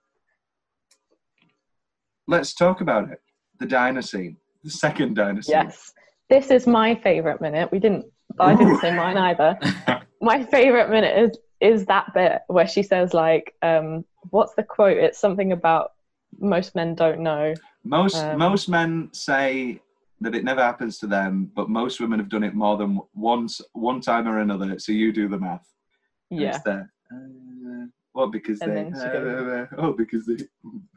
A: let's talk about it. The diner scene, the second diner scene.
C: Yes, this is my favorite minute. We didn't. I didn't say mine either. my favorite minute is is that bit where she says like, um, "What's the quote?" It's something about most men don't know.
A: Most
C: Um,
A: most men say that it never happens to them, but most women have done it more than once, one time or another. So you do the math.
C: Yeah,
A: It's. Uh, well, because
C: And
A: they. uh,
C: goes-
A: uh, oh, because they.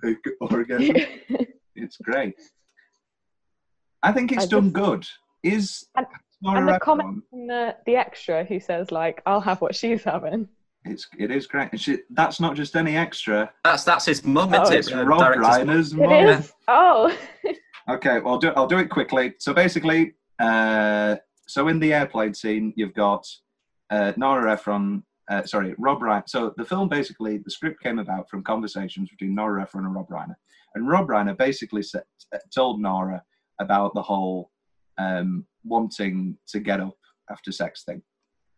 A: they orgasm. it's great. I think it's
C: I
A: done
C: just-
A: good. Is
C: And- and the comment from the the extra who says like, "I'll have what she's having."
A: It's it is great. And she, that's not just any extra.
B: That's that's his mum,
C: Oh,
B: isn't
A: It's?
B: Uh,
A: Rob
B: director's mum.
A: Reiner's
C: It
A: mum.
C: is. Oh,
A: Okay, well, I'll do, I'll do it quickly. So basically, uh, so in the airplane scene, you've got uh, Nora Ephron, uh, sorry, Rob Reiner. So the film basically, the script came about from conversations between Nora Ephron and Rob Reiner. And Rob Reiner basically said, told Nora about the whole um, wanting to get up after sex thing.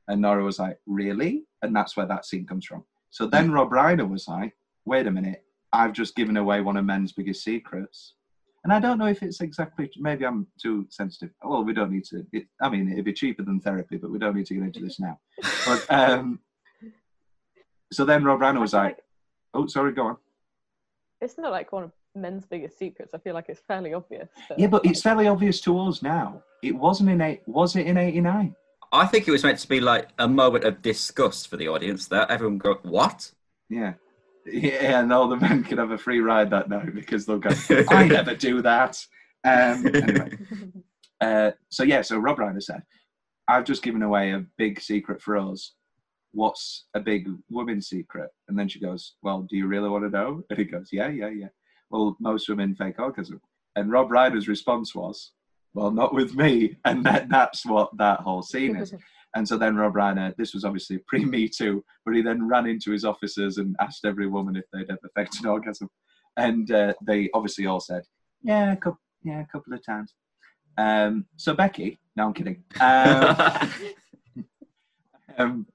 A: And Nora was like, really? And that's where that scene comes from. So then Rob Reiner was like, wait a minute, I've just given away one of men's biggest secrets. And I don't know if it's exactly, maybe I'm too sensitive. Well, we don't need to, it, I mean, it'd be cheaper than therapy, but we don't need to get into this now. But um, so then Rob Reiner was like, oh, sorry, go on.
C: it's not like one of men's biggest secrets. I feel like it's fairly obvious. that,
A: Yeah, but it's fairly obvious to us now. It wasn't in eight, was it in 89?
B: I think it was meant to be like a moment of disgust for the audience. That everyone go, "What?"
A: Yeah. Yeah, and all the men can have a free ride that night because they'll go, I never do that. Um, anyway, uh, so yeah, so Rob Reiner said, I've just given away a big secret for us. What's a big woman's secret? And then she goes, Well, do you really want to know? And he goes, Yeah, yeah, yeah. Well, most women fake orgasm. And Rob Reiner's response was, Well, not with me. And that, that's what that whole scene is. And so then Rob Reiner, this was obviously pre Me Too, but he then ran into his officers and asked every woman if they'd ever faked an orgasm. And uh, they obviously all said, yeah, a couple, yeah, a couple of times. Um, so Becky, no, I'm kidding. Um, um,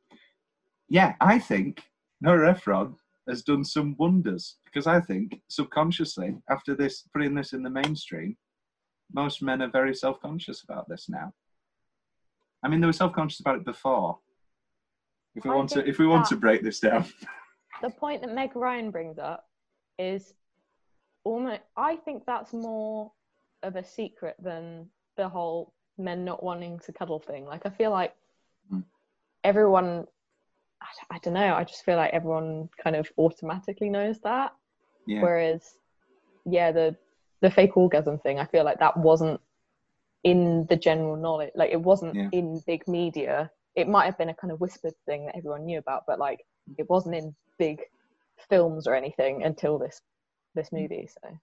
A: yeah, I think Nora Ephron has done some wonders because I think subconsciously, after this, putting this in the mainstream, most men are very self-conscious about this now. I mean, they were self-conscious about it before. If we
C: I
A: want to, if we want to break this down,
C: the point that Meg Ryan brings up is almost. I think that's more of a secret than the whole men not wanting to cuddle thing. Like I feel like
A: Mm.
C: everyone. I, I don't know. I just feel like everyone kind of automatically knows that.
A: yeah,
C: Whereas, yeah, the the fake orgasm thing, I feel like that wasn't in the general knowledge. Like it wasn't
A: Yeah.
C: in big media. It might have been a kind of whispered thing that everyone knew about, but like it wasn't in big films or anything until this this
A: Mm.
C: movie. So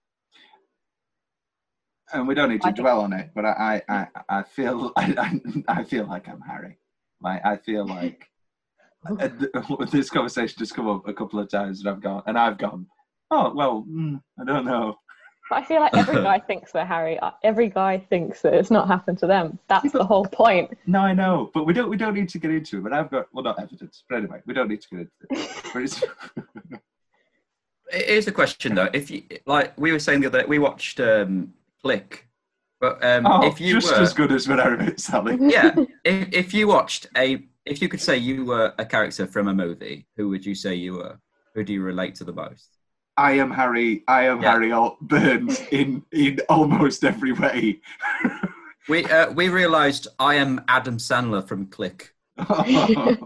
A: and we don't need to
C: I think-
A: dwell on it, but I, I, I, feel, I, I, feel like I'm Harry. Like I feel like this conversation just come up a couple of times, and I've gone, and I've gone. Oh well, mm, I don't know.
C: But I feel like every guy thinks they're Harry. Uh, Every guy thinks that it's not happened to them. That's the whole point.
A: No, I know, but we don't. We don't need to get into it. But I've got well, not evidence, but anyway, we don't need to get into it. But it's,
B: Here's the question though: If you like, we were saying the other, we watched um, Click But um,
A: Oh,
B: if you
A: just
B: were,
A: as good as When Harry Met Sally.
B: yeah, if, if you watched a, if you could say you were a character from a movie, who would you say you were? Who do you relate to the most?
A: I am Harry. I am
B: Yeah.
A: Harry Alt Burns in in almost every way.
B: We uh, we realised I am Adam Sandler from Click.
A: I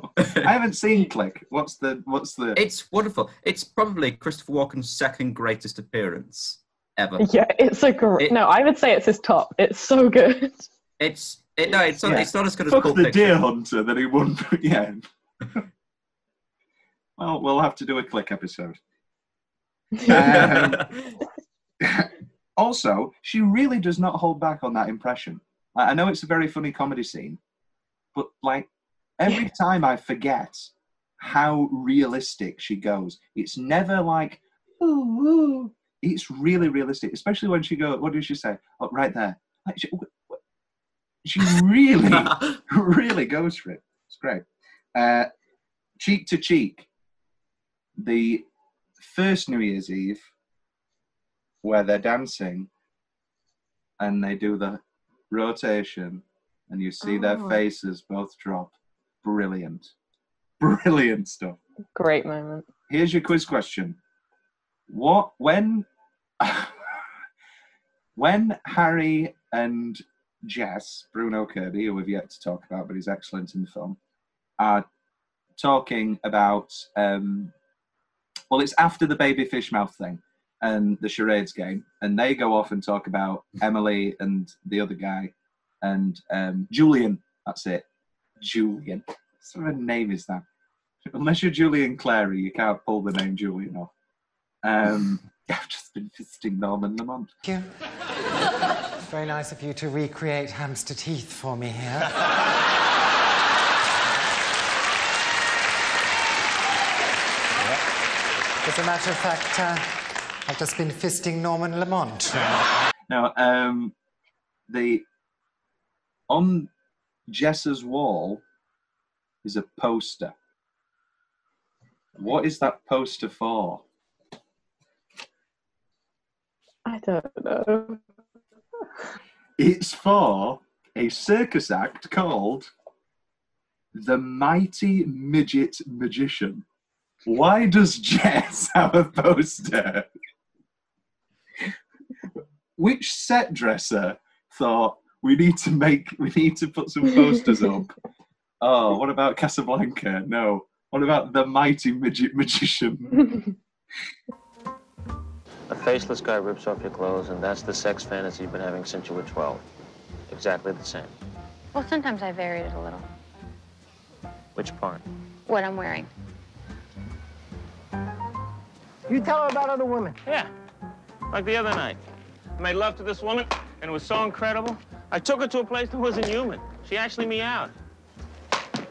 A: haven't seen Click. What's the what's the?
B: It's wonderful. It's probably Christopher Walken's second greatest appearance ever.
C: Yeah, it's a great.
B: It-
C: no, I would say it's his top. It's so good.
B: It's it, no, it's not.
A: Yeah.
B: It's not as good as
A: Fuck
B: Pulp
A: the
B: Fiction.
A: Deer Hunter that he won. yeah. well, we'll have to do a Click episode. Um, also, she really does not hold back on that impression. I I know it's a very funny comedy scene, but like every time I forget how realistic she goes. It's never like, ooh, ooh. It's really realistic, especially when she goes, what did she say? Oh, right there. Like, she, she really, really goes for it. It's great. Uh, cheek to cheek, the first New Year's Eve, where they're dancing and they do the rotation and you see their
C: Oh.
A: faces both drop. Brilliant. Brilliant stuff.
C: Great moment.
A: Here's your quiz question. What when when Harry and Jess, Bruno Kirby, who we've yet to talk about, but he's excellent in the film, are talking about um, well, it's after the baby fish mouth thing and the charades game, and they go off and talk about Emily and the other guy and um, Julian. That's it, Julian. What sort of name is that? Unless you're Julian Clary, you can't pull the name Julian off. Um, I've just been visiting Norman Lamont.
G: Thank you. Very nice of you to recreate hamster teeth for me here. As a matter of fact, uh, I've just been fisting Norman Lamont.
A: Now, um, the on Jess's wall is a poster. What is that poster for?
C: I don't know.
A: It's for a circus act called The Mighty Midget Magician. Why does Jess have a poster? Which set dresser thought we need to make we need to put some posters up? Oh, what about Casablanca? No. What about the mighty midget magician?
D: A faceless guy rips off your clothes, and that's the sex fantasy you've been having since you were 12. Exactly the same.
E: Well, sometimes I varied it a little.
D: Which part?
E: What I'm wearing.
H: You tell her about other women.
D: Yeah. Like the other night. I made love to this woman, and it was so incredible. I took her to a place that wasn't human. She actually meowed.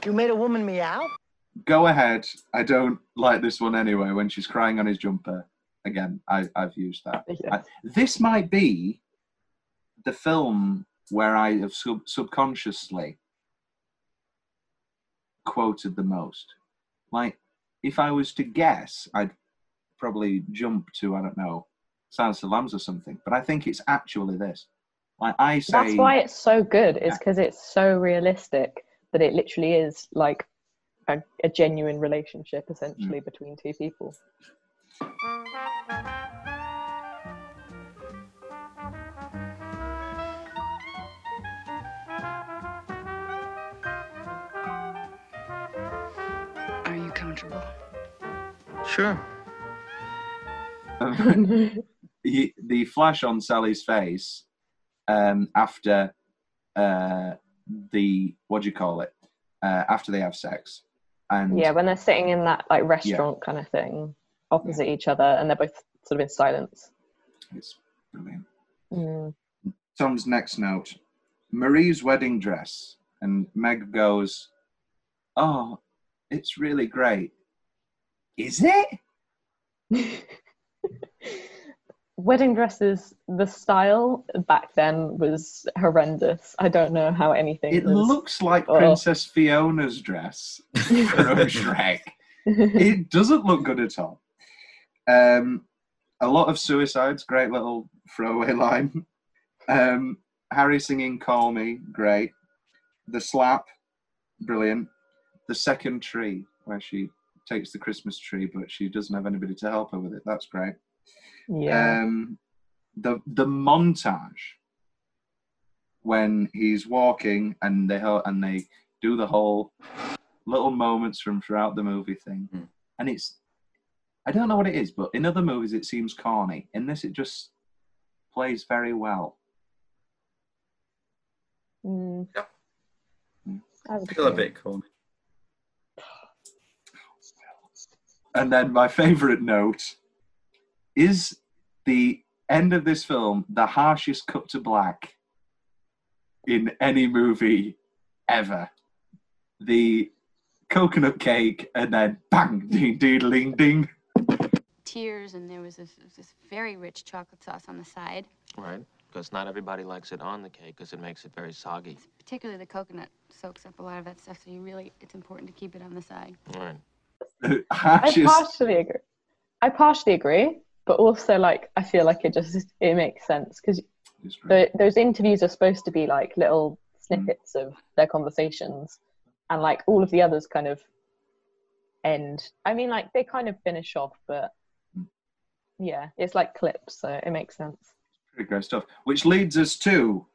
H: You made a woman meow?
A: Go ahead. I don't like this one anyway when she's crying on his jumper. Again, I, I've used that.
C: Yeah.
A: I- this might be the film where I have sub- subconsciously quoted the most. Like, if I was to guess, I'd probably jump to, I don't know, Silence of the Lambs or something. But I think it's actually this. Like, I say.
C: That's why it's so good. Is
A: Yeah.
C: because it's so realistic that it literally is like a, a genuine relationship, essentially,
A: Mm.
C: between two people.
I: Are you comfortable?
D: Sure.
A: The, the flash on Sally's face um, after uh, the what do you call it? Uh, after they have sex, and
C: yeah, when they're sitting in that like restaurant kind of thing, opposite each other, and they're both sort of in silence.
A: it's brilliant.
C: Mm.
A: Tom's next note: Marie's wedding dress, and Meg goes, "Oh, it's really great. Is it?"
C: Wedding dresses, the style back then was horrendous. I don't know how anything.
A: It
C: was-
A: looks like
C: Oh.
A: Princess Fiona's dress from Shrek. it doesn't look good at all. Um, a lot of suicides, great little throwaway line. Um, Harry singing "Call Me," great. The slap, brilliant. The second tree, where she takes the Christmas tree, but she doesn't have anybody to help her with it. That's great.
C: Yeah.
A: Um, the the montage when he's walking and they and they do the whole little moments from throughout the movie thing,
B: Mm.
A: and it's I don't know what it is, but in other movies it seems corny. In this, it just plays very well.
C: Mm.
B: Yep.
C: I would
B: Feel a bit corny.
A: And then my favourite note is the end of this film the harshest cut to black in any movie ever. The coconut cake and then bang, ding, ding, ding, ding.
E: Tears, and there was this, this very rich chocolate sauce on the side.
D: Right? Because not everybody likes it on the cake because it makes it very soggy.
E: Particularly the coconut soaks up a lot of that stuff, so you really, it's important to keep it on the side.
D: Right.
A: The
C: I partially agree. I partially agree, but also like I feel like it just it makes sense because
A: It's great.
C: the, those interviews are supposed to be like little mm-hmm. snippets of their conversations, and like all of the others kind of end. I mean, like they kind of finish off, but mm. yeah, it's like clips, so it makes sense.
A: Pretty great stuff. Which leads us to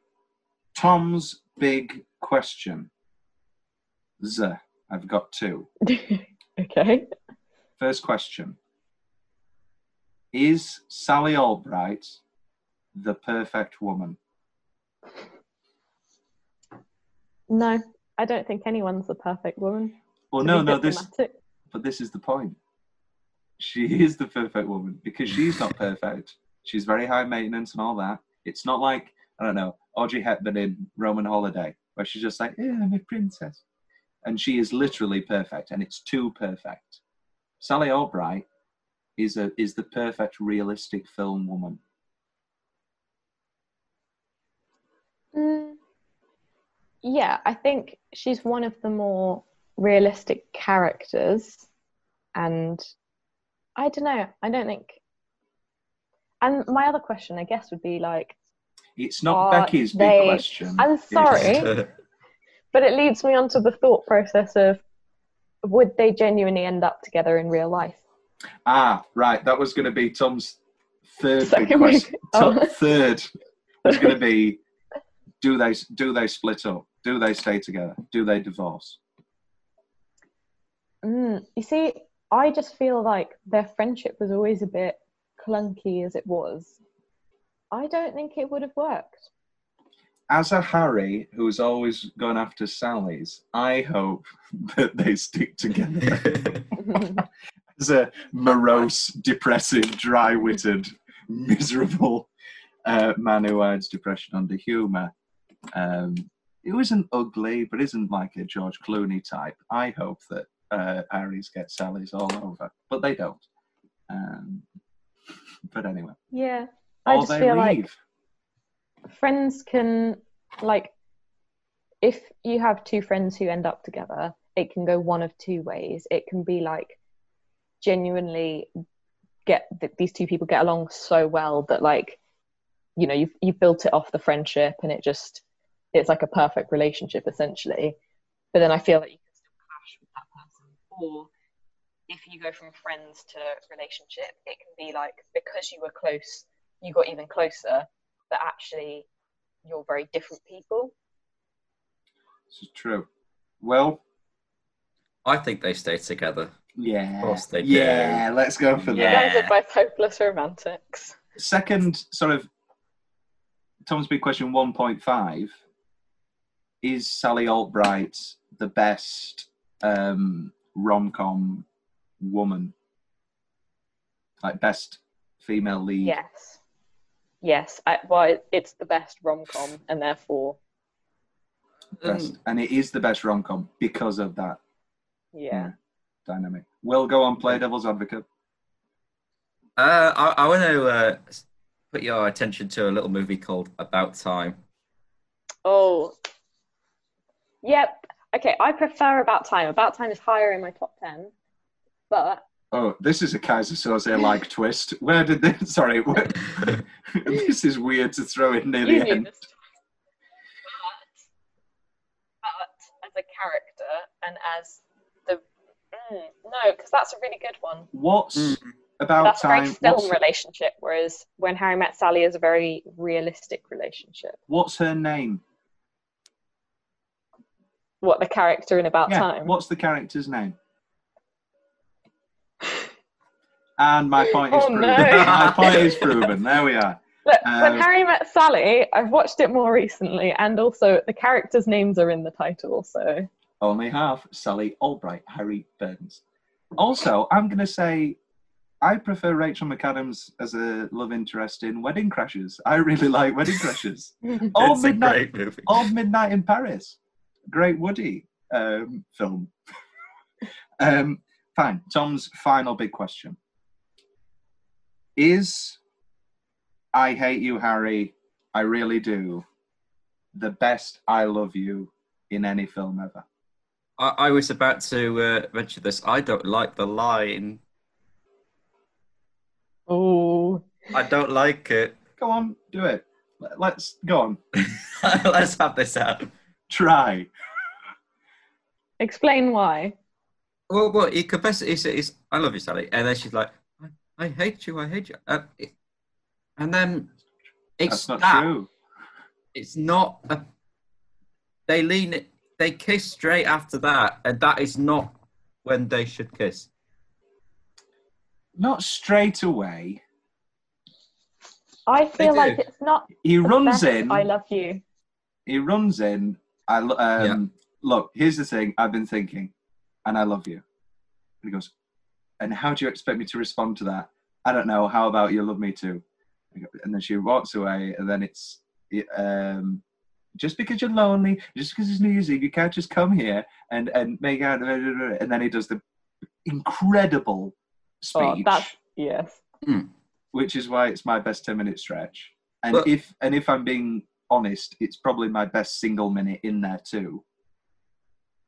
A: Tom's big question. Z. I've got two.
C: okay.
A: First question Is Sally Albright the perfect woman?
C: No, I don't think anyone's the perfect woman.
A: Well, no, no, this, but this is the point. She is the perfect woman because she's not perfect. She's very high maintenance and all that. It's not like, I don't know, Audrey Hepburn in Roman Holiday, where she's just like, yeah, I'm a princess. And she is literally perfect, and it's too perfect. Sally Albright is a is the perfect realistic film woman.
C: Mm, yeah, I think she's one of the more realistic characters, and I don't know. I don't think. And my other question, I guess, would be like,
A: It's not Becky's big question.
C: I'm sorry. but it leads me on to the thought process of, would they genuinely end up together in real life?
A: Ah, right. That was going to be Tom's third big
C: Second
A: question.
C: Oh.
A: Third was going to be: Do they do they split up? Do they stay together? Do they divorce?
C: Mm, you see, I just feel like their friendship was always a bit clunky as it was. I don't think it would have worked.
A: As a Harry who's always gone after Sally's, I hope that they stick together. As a morose, depressive, dry-witted, miserable uh, man who hides depression under humour, um, who isn't ugly but isn't like a George Clooney type. I hope that uh, Harry's get Sally's all over, but they don't. Um, but anyway,
C: yeah, I
A: or
C: just
A: they
C: feel
A: leave.
C: like friends can like if you have two friends who end up together it can go one of two ways it can be like genuinely get th- these two people get along so well that like you know you've, you've built it off the friendship and it just it's like a perfect relationship essentially. But then i feel that you can still clash with that person. Or if you go from friends to relationship it can be like because you were close you got even closer but actually you're very different people.
A: This is true. Well,
B: I think they stay together.
A: yeah, Of
B: course they do.
A: yeah. Let's go for
C: you
A: that.
C: guys are both hopeless romantics
A: second sort of Tom's big question 1.5 is Sally Albright the best um, rom-com woman like best female lead
C: yes yes I, well it's the best rom-com and therefore
A: best,
B: Um,
A: and it is the best rom-com because of that
C: yeah. yeah.
A: Dynamic. Will go on, play devil's advocate.
B: Uh, I, I want to uh, put your attention to a little movie called About Time.
C: Oh, yep. Okay, I prefer About Time. About Time is higher in my top ten, but
A: oh, this is a Keyser Söze like twist. Where did this? Sorry, where, this is weird to throw in near
C: you
A: the end.
C: But, but as a character and as mm, no, because that's a really good one.
A: What's
B: Mm.
A: about
C: that's a very film
A: What's,
C: relationship, whereas when Harry met Sally is a very realistic relationship.
A: what's her name?
C: What the character in About
A: yeah.
C: Time?
A: What's the character's name? And my point is
C: Oh,
A: proven.
C: no.
A: my point is proven. There we are.
C: Look,
A: Um,
C: when Harry met Sally, I've watched it more recently, and also the characters' names are in the title. So
A: Only half. Sally Albright, Harry Burns. Also, I'm going to say I prefer Rachel McAdams as a love interest in Wedding Crashers. I really like Wedding Crashers. Old
B: it's a
A: Midnight,
B: great movie.
A: Old Midnight in Paris. Great Woody um, film. um, fine. Tom's final big question is I Hate You, Harry, I really do, the best I love you in any film ever?
B: I, I was about to uh, mention this. I don't like the line.
C: oh,
B: I don't like it.
A: Go on, do it. Let- Let's go on.
B: Let's have this out.
A: Try.
C: explain why.
B: Well, well, he confesses. He says, "I love you, Sally," and then she's like, "I, I hate you. I hate you." Uh, it- and then it's
A: That's not
B: that.
A: true.
B: It's not. A, they lean. it- They kiss straight after that, and that is not when they should kiss.
A: Not straight away.
C: I feel
B: do.
C: like it's not.
A: He
C: the
A: runs
C: best
A: in.
C: I love you.
A: he runs in. I lo- um, look. Here's the thing. I've been thinking, and I love you. And he goes, and how do you expect me to respond to that? I don't know. How about you love me too? And then she walks away, and then it's um, just because you're lonely, just because it's New Year's Eve, you can't just come here and and make out. And then he does the incredible oh, speech,
C: Oh, that's yes. Hmm.
A: which is why it's my best ten minute stretch. And
B: But-
A: if and if I'm being honest, it's probably my best single minute in there too.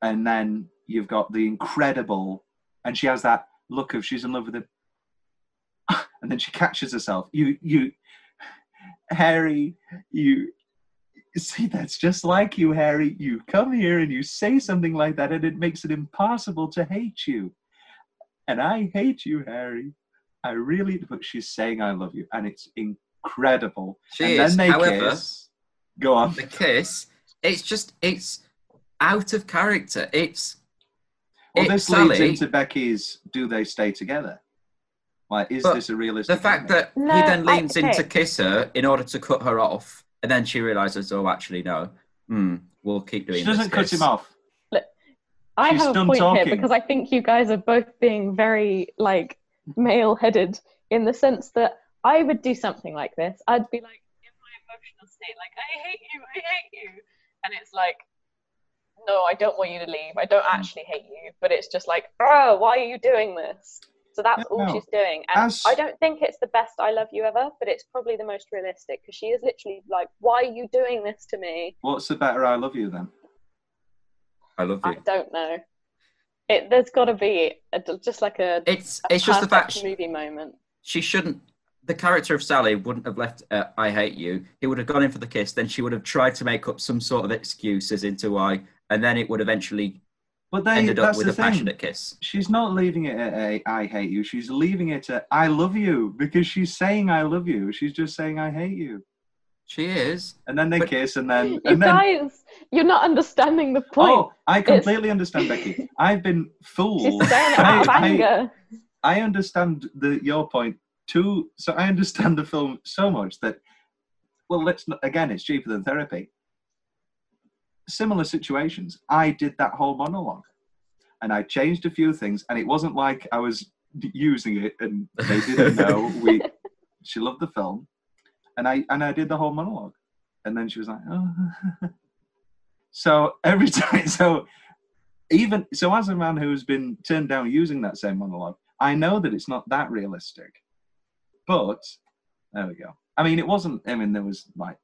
A: And then you've got the incredible, and she has that look of she's in love with him, and then she catches herself. You, you, Harry, you. See, that's just like you, Harry. You come here and you say something like that, and it makes it impossible to hate you. And I hate you, Harry. I really, but she's saying I love you, and it's incredible.
B: She
A: and
B: is.
A: then they
B: However,
A: kiss. Go on.
B: the kiss. It's just. It's out of character. It's.
A: Well,
B: it's
A: this leads into Becky's. Do they stay together? Like, is
B: But
A: this a realistic?
B: The fact
A: dynamic?
B: that
C: No,
B: he then
C: I-
B: leans in to kiss her in order to cut her off, and then she realizes, oh, actually, no. Hmm, we'll keep doing
A: she
B: this
A: doesn't cut
B: kiss.
A: him off.
C: I
A: She's
C: have a point
A: talking.
C: here because I think you guys are both being very like male-headed in the sense that I would do something like this. I'd be like in my emotional state, like I hate you, I hate you, and it's like, no, I don't want you to leave. I don't
A: Hmm.
C: actually hate you, but it's just like, oh, why are you doing this? So that's
A: Yeah,
C: all
A: no.
C: she's doing, and
A: As-
C: I don't think it's the best "I love you" ever, but it's probably the most realistic because she is literally like, "Why are you doing this to me?"
A: What's the better? I love you then.
B: I love you.
C: I don't know. It there's got to be a, just like a
B: It's
C: a
B: it's just the fact
C: perfect
B: she,
C: movie moment.
B: she shouldn't. The character of Sally wouldn't have left. Uh, I hate you. He would have gone in for the kiss. Then she would have tried to make up some sort of excuses into why, and then it would eventually
A: But they,
B: ended up
A: that's
B: with
A: the
B: a
A: thing.
B: passionate kiss.
A: She's not leaving it at a "I hate you." She's leaving it at "I love you" because she's saying "I love you." She's just saying "I hate you,"
B: She is.
A: and then they
B: But-
A: kiss, and then
C: You
A: and then.
C: guys, you're not understanding the point.
A: Oh, I completely understand, Becky. I've been fooled.
C: She's saying it out of
A: I- I- I understand the your point too. So I understand the film so much that, well, let's not, again, it's cheaper than therapy. Similar situations. I did that whole monologue, and I changed a few things, and it wasn't like I was using it and they didn't know. We, she loved the film, and I and I did the whole monologue, and then she was like, oh. so every time, so even so, as a man who's been turned down using that same monologue. I know that it's not that realistic, but there we go. I mean, it wasn't. I mean, there was like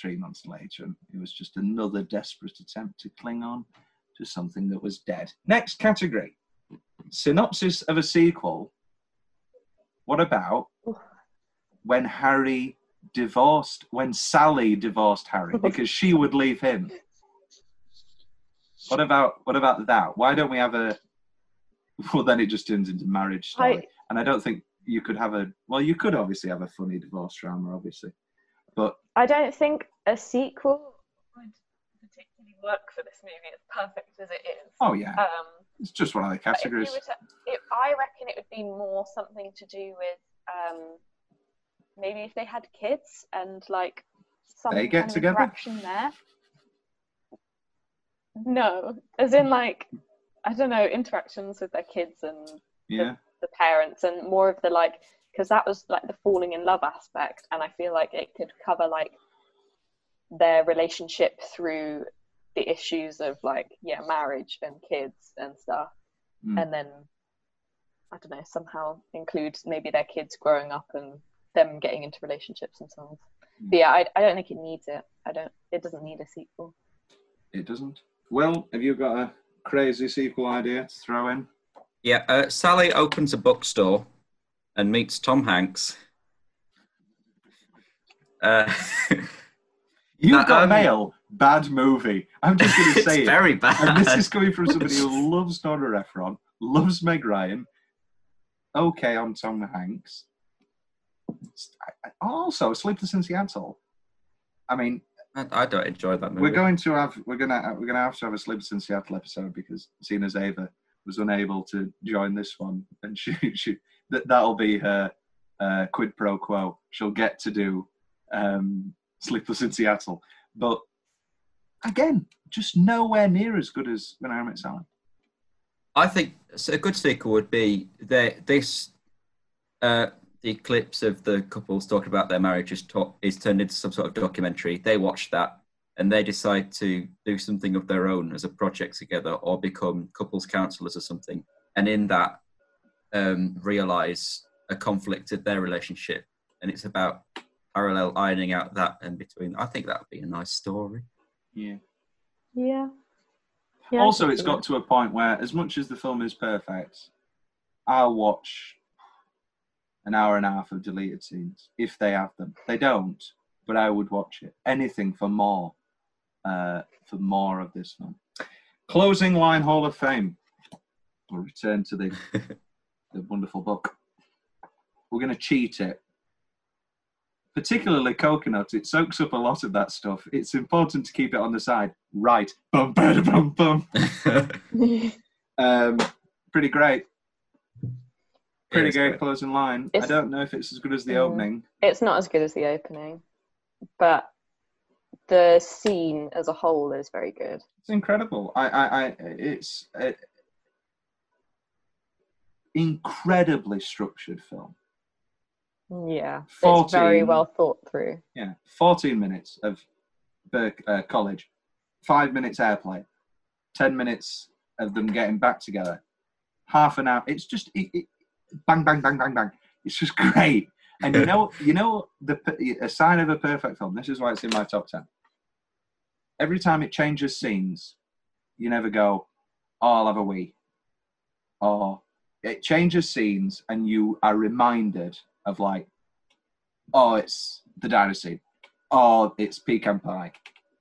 A: three months later, and it was just another desperate attempt to cling on to something that was dead. Next category: synopsis of a sequel. What about when Harry divorced? When Sally divorced Harry because she would leave him. What about what about that? Why don't we have a? Well, then it just turns into marriage story,
C: I,
A: and I don't think you could have a. Well, you could obviously have a funny divorce drama, obviously, but
C: I don't think a sequel would particularly work for this movie as perfect as it is.
A: oh yeah,
C: Um,
A: it's just one of the
C: but if you
A: categories.
C: to, it, I reckon it would be more something to do with um, maybe if they had kids and like some
A: They get
C: kind of
A: together?
C: interaction there. No, as in like I don't know interactions with their kids and
A: Yeah,
C: the parents and more of the like because that was like the falling in love aspect and i feel like it could cover like their relationship through the issues of like yeah marriage and kids and stuff
A: Mm.
C: and then i don't know somehow include maybe their kids growing up and them getting into relationships and so
A: Mm.
C: but yeah I, I don't think it needs it i don't it doesn't need a sequel
A: it doesn't. Well, have you got a crazy sequel idea to throw in?
B: Yeah, uh, Sally opens a bookstore and meets Tom Hanks. Uh,
A: You've
B: That,
A: got
B: um,
A: mail. Bad movie. I'm just going to
B: it's
A: say it.
B: very bad.
A: And this is coming from somebody who loves Nora Ephron, loves Meg Ryan, okay on Tom Hanks. Also, Sleepless in Seattle. I mean,
B: I, I don't enjoy that movie.
A: we're going to have we're gonna we're gonna have to have a Sleepless in Seattle episode because seeing as Ava was unable to join this one, and she she that that'll be her uh, quid pro quo. She'll get to do um, Sleepless in Seattle, but again, just nowhere near as good as When I Met Sally.
B: I think a good sequel would be that this. Uh, the clips of the couples talking about their marriage is, ta- is turned into some sort of documentary. They watch that and they decide to do something of their own as a project together or become couples counselors or something. And in that, um, realize a conflict of their relationship. And it's about parallel ironing out that in between. I think that would be a nice story.
A: Yeah.
C: yeah, yeah
A: also, it's got
C: that.
A: to a point where, as much as the film is perfect, I'll watch an hour and a half of deleted scenes if they have them. They don't, but I would watch it. Anything for more, uh, for more of this film. Closing line Hall of Fame. We'll return to the the wonderful book. We're going to cheat it. Particularly coconut, it soaks up a lot of that stuff. It's important to keep it on the side. Right. Bum, bada, bum, bum. Um, pretty great. Pretty
B: it's
A: great
B: great.
A: closing line. I don't know if it's as good as the opening.
C: it's not as good as the opening, but the scene as a whole is very good.
A: It's incredible. I, I, I it's an incredibly structured film.
C: Yeah,
A: 14.
C: it's very well thought through.
A: Yeah, 14 minutes of Berk, uh, college, five minutes airplay, 10 minutes of them getting back together, half an hour. It's just it, it, bang, bang, bang, bang, bang. It's just great. And you know, you know, the a sign of a perfect film. This is why it's in my top ten. Every time it changes scenes, you never go, "Oh, I'll have a wee," or it changes scenes, and you are reminded of like, "Oh, it's the scene," or oh, it's pecan pie,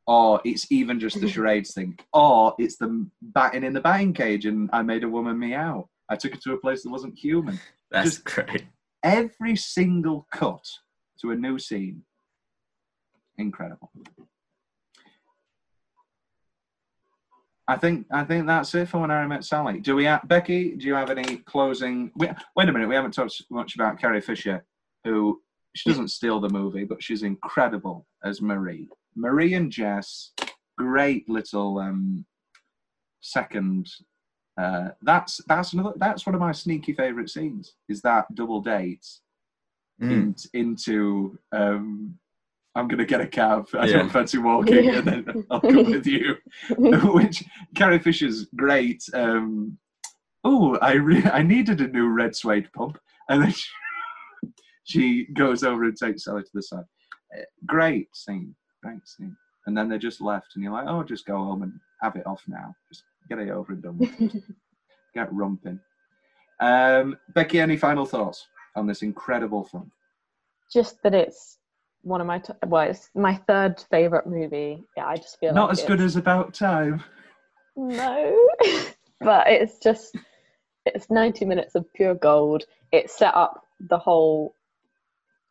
A: or oh, it's even just the charades thing, or it's the batting in the batting cage, and I made a woman meow. I took her to a place that wasn't human.
B: That's
A: Just-
B: great.
A: every single cut to a new scene incredible i think i think that's it for when i met sally do we have becky do you have any closing wait, wait a minute we haven't talked much about carrie fisher who she doesn't steal the movie but she's incredible as marie marie and jess great little um second uh, that's that's another that's one of my sneaky favorite scenes is that double date
B: Mm.
A: in, into um, I'm gonna get a cab. I
B: Yeah.
A: don't fancy walking,
C: Yeah.
A: and then I'll come with you. Which Carrie Fisher's great. Um, oh, I re- I needed a new red suede pump, and then she, she goes over and takes Sally to the side. Uh, Great scene, great scene. And then they just left, and you're like, oh, just go home and have it off now. Just get it over and done with. get rumping. Um, Becky, any final thoughts on this incredible film?
C: Just that it's one of my t- well, it's my third favorite movie. Yeah, I just feel
A: Not
C: like
A: as good as About Time.
C: no. but it's just it's 90 minutes of pure gold. It set up the whole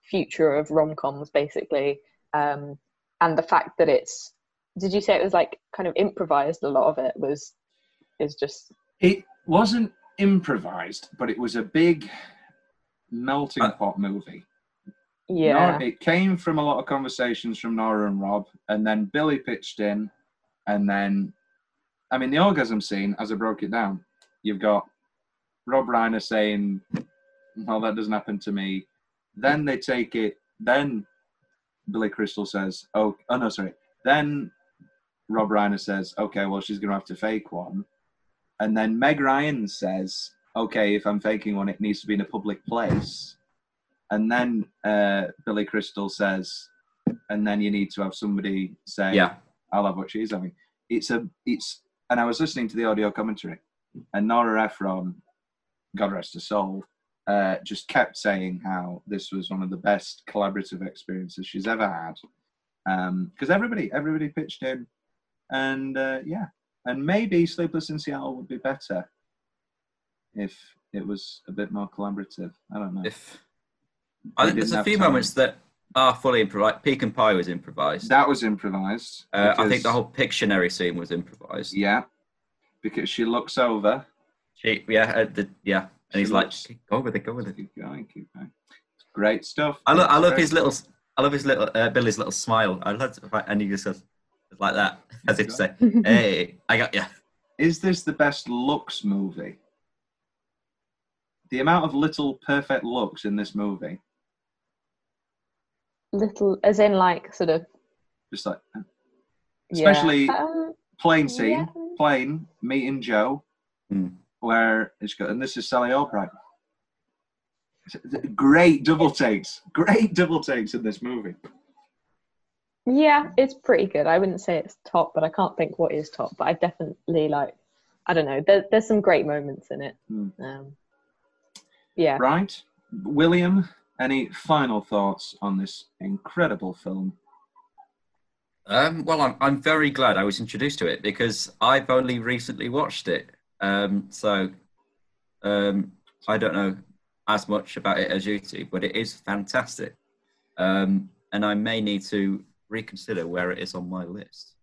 C: future of rom-coms basically. Um, and the fact that it's did you say it was like kind of improvised a lot of it was is just
A: It wasn't improvised, but it was a big melting
B: Uh,
A: pot movie.
C: Yeah.
A: Nora, it came from a lot of conversations from Nora and Rob, and then Billy pitched in, and then, I mean, the orgasm scene, as I broke it down, you've got Rob Reiner saying, "Well, that doesn't happen to me." Then they take it. Then Billy Crystal says, "Oh, oh no, sorry." Then Rob Reiner says, "Okay, well, she's going to have to fake one," and then Meg Ryan says, "Okay, if I'm faking one, it needs to be in a public place." And then uh, Billy Crystal says, and then you need to have somebody say,
B: Yeah.
A: I'll have what she's having. It's a, it's, and I was listening to the audio commentary, and Nora Ephron, God rest her soul, uh, just kept saying how this was one of the best collaborative experiences she's ever had. Because everybody, everybody pitched in, and uh, yeah, and maybe Sleepless in Seattle would be better if it was a bit more collaborative. I don't know.
B: If I think there's a few
A: time.
B: moments that are fully improvised. Pecan Pie was improvised.
A: That was improvised.
B: Uh, I think the whole Pictionary scene was improvised.
A: Yeah, because she looks over.
B: She, yeah, uh, the, yeah, and he's
A: She
B: like, go with it, go with it.
A: Keep going, keep going. Great stuff.
B: I, lo- I love his little. I love his little uh, Billy's little smile. I love, to, and he just goes like that, as if to say, "Hey, I got you."
A: Is this the best looks movie? The amount of little perfect looks in this movie,
C: little as in like sort of
A: just like uh,
C: yeah.
A: Especially-
C: Um,
A: plane scene,
C: yeah.
A: plane meeting Joe,
B: Hmm.
A: where it's got, and this is Sally Albright. Great double takes, great double takes in this movie.
C: Yeah, it's pretty good. I wouldn't say it's top, but I can't think what is top. But I definitely like. I don't know. There, there's some great moments in it.
A: Hmm.
C: Um, yeah.
A: Right, William. Any final thoughts on this incredible film?
B: Um, well, I'm I'm very glad I was introduced to it because I've only recently watched it. Um, so um, I don't know as much about it as you do, but it is fantastic. Um, and I may need to reconsider where it is on my list.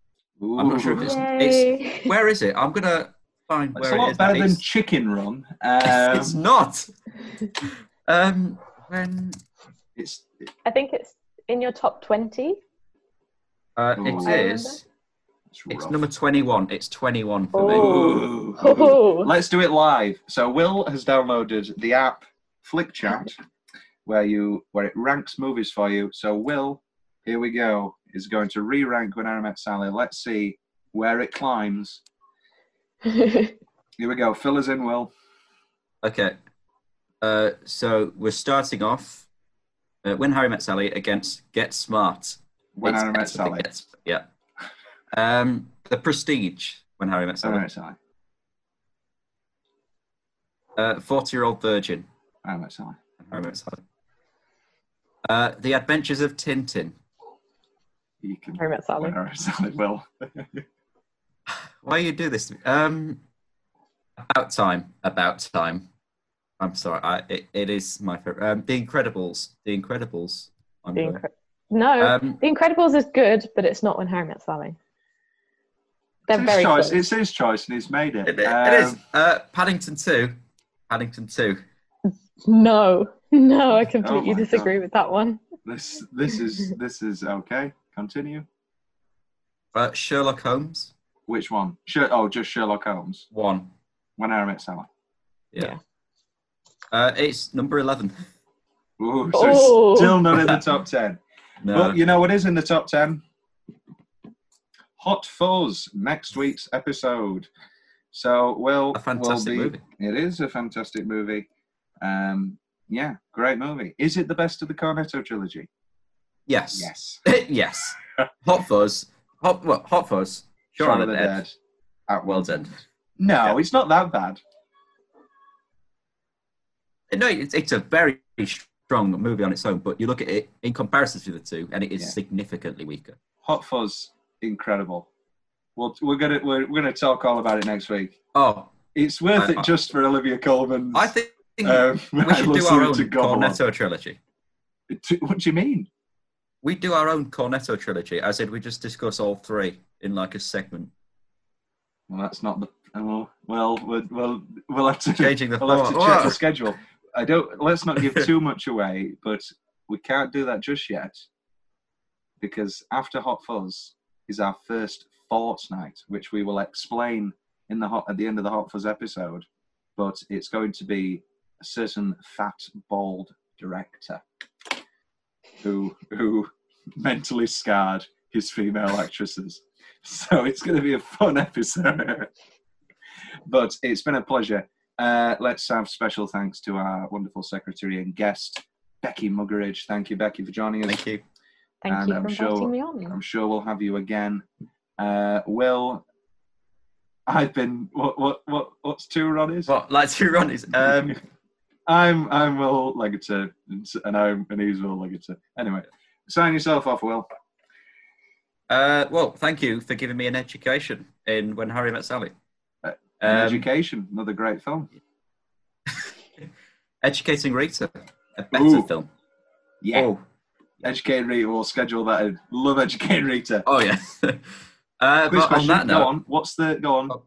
B: I'm not sure if it's, it's where is it. I'm gonna find
A: It's
B: where it is.
A: It's
B: a
A: lot
B: better than
A: Chicken Run.
B: it's
A: Um,
B: not. Um, when
A: it's
C: I think it's in your top twenty.
B: uh, it
C: I
B: is,
A: it's,
B: it's number twenty-one. It's twenty-one for me.
A: Ooh.
C: Oh.
A: Let's do it live. So Will has downloaded the app Flickchart, where you where it ranks movies for you. So Will, here we go, is going to re-rank When I Met Sally. Let's see where it climbs. Here we go. Fill us in, Will.
B: Okay. Uh, so we're starting off uh, when Harry met Sally against Get Smart.
A: When
B: It's
A: I Met Sally.
B: Get- yeah. Um, the Prestige when Harry met
A: When I
B: Sally.
A: Met Sally.
B: Uh, Forty-year-old Virgin.
A: When I Met Sally.
B: when Harry met Sally. Uh, the Adventures of Tintin.
A: You can.
C: Harry Met Sally.
A: When I Met Sally. Will.
B: Why you do this? to me? Um, about time. About time. I'm sorry. I, it, it is my favorite. Um, the Incredibles. The Incredibles. I'm
C: The. Incre- no,
B: Um,
C: The Incredibles is good, but it's not when Harry Met Sally. They're
A: It's
C: very
A: his choice.
C: close.
A: It's his choice, and he's made it.
B: It, it is.
A: Um,
B: Uh, Paddington 2. Paddington 2.
C: No, no, I completely
A: Oh my
C: disagree with that one.
A: This this is this is okay. Continue.
B: Uh, Sherlock Holmes.
A: Which one? Sher- oh, just Sherlock Holmes.
B: 1.
A: When I Met Sally.
B: Yeah.
C: Yeah.
B: Uh, it's number 11.
A: Ooh, so
C: Oh.
A: still not in the top ten.
B: No.
A: But you know what is in the top ten? Hot Fuzz, next week's episode. So Will
B: A fantastic
A: will be,
B: movie.
A: It is a fantastic movie. Um, yeah, great movie. Is it the best of the Cornetto trilogy?
B: yes.
A: Yes.
B: yes. Hot Fuzz. Hot, what, Hot Fuzz. Shaun
A: Shaun
B: of the Dead.
A: At
B: World's End.
A: No,
B: Yeah.
A: it's not that bad.
B: No, it's, it's a very strong movie on its own, but you look at it in comparison to the two, and it is
A: Yeah.
B: significantly weaker.
A: Hot Fuzz, incredible. Well, we're gonna we're, we're gonna talk all about it next week.
B: Oh,
A: It's worth
B: I-
A: it
B: I-
A: just for Olivia Colman.
B: I think
A: um,
B: we should do our own. Cornetto trilogy.
A: What do you mean?
B: We do our own Cornetto trilogy, I said we just discuss all three in like a segment.
A: Well, that's not the. Well, well, we'll, we'll, we'll have to
B: Changing the
A: we'll have to check the schedule. I don't. Let's not give too much away, but we can't do that just yet because after Hot Fuzz is our first fortnight, which we will explain in the hot at the end of the Hot Fuzz episode. But it's going to be a certain fat bald director who who mentally scarred his female actresses. So it's going to be a fun episode. but it's been a pleasure. Uh, let's have special thanks to our wonderful secretary and guest, Becky Muggeridge. Thank you, Becky, for joining us.
B: Thank you.
C: Thank
A: And
C: you
A: I'm
C: for
A: sure-
C: inviting me on.
A: I'm sure we'll have you again. Uh, Will, I've been what what what what's two Ronnies?
B: What, like two Ronnies? Um,
A: I'm I'm Will Leggetter, and I'm and he's Will Leggetter. Anyway, sign yourself off, Will.
B: uh, well, thank you for giving me an education in When Harry Met Sally.
A: Uh,
B: Um,
A: Education, another great film.
B: Educating Rita, a better
A: Ooh.
B: film.
A: Yeah,
B: Oh,
A: Educating Rita. We'll schedule that. In. Love Educating Rita.
B: oh yeah. uh,
A: Quiz
B: but on
A: question.
B: that
A: go
B: note,
A: on. What's the go on,
B: Oh.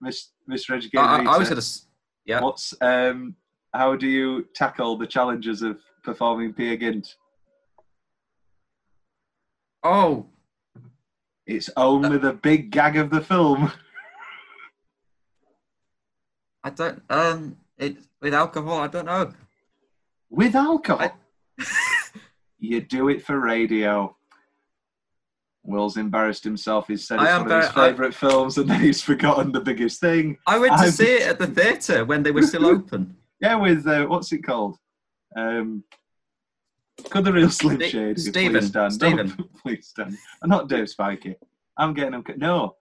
A: Miss Mr. Educating
B: I,
A: Rita?
B: I, was going to. Yeah.
A: What's um? How do you tackle the challenges of performing Peer Gynt?
B: Oh,
A: It's only the big gag of the film.
B: I don't. Um, it with alcohol. I don't know.
A: With alcohol. You do it for radio. Will's embarrassed himself. He's said
B: I
A: it's one of his
B: very- I-
A: favourite films, and then he's forgotten the biggest thing.
B: I went to see it at the theatre when they were still open.
A: Yeah, with uh, what's it called? Um, could the real Slim
B: Ste-
A: Shady
B: Stephen,
A: please stand?
B: Stephen.
A: No, please stand. I'm not Dave Spikey. I'm getting him. No,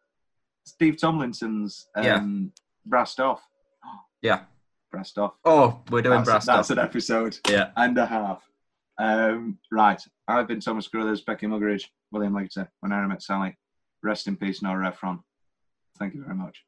A: Steve Tompkinson's um, Brassed Off.
B: Yeah.
A: Brassed Off.
B: Oh, we're doing
A: that's, that's an episode
B: Yeah.
A: and a half. Um, right. I've been Thomas Carruthers, Becky Muggeridge, William Leiter, when I met Sally. Rest in peace, Nora Ephron. Thank you very much.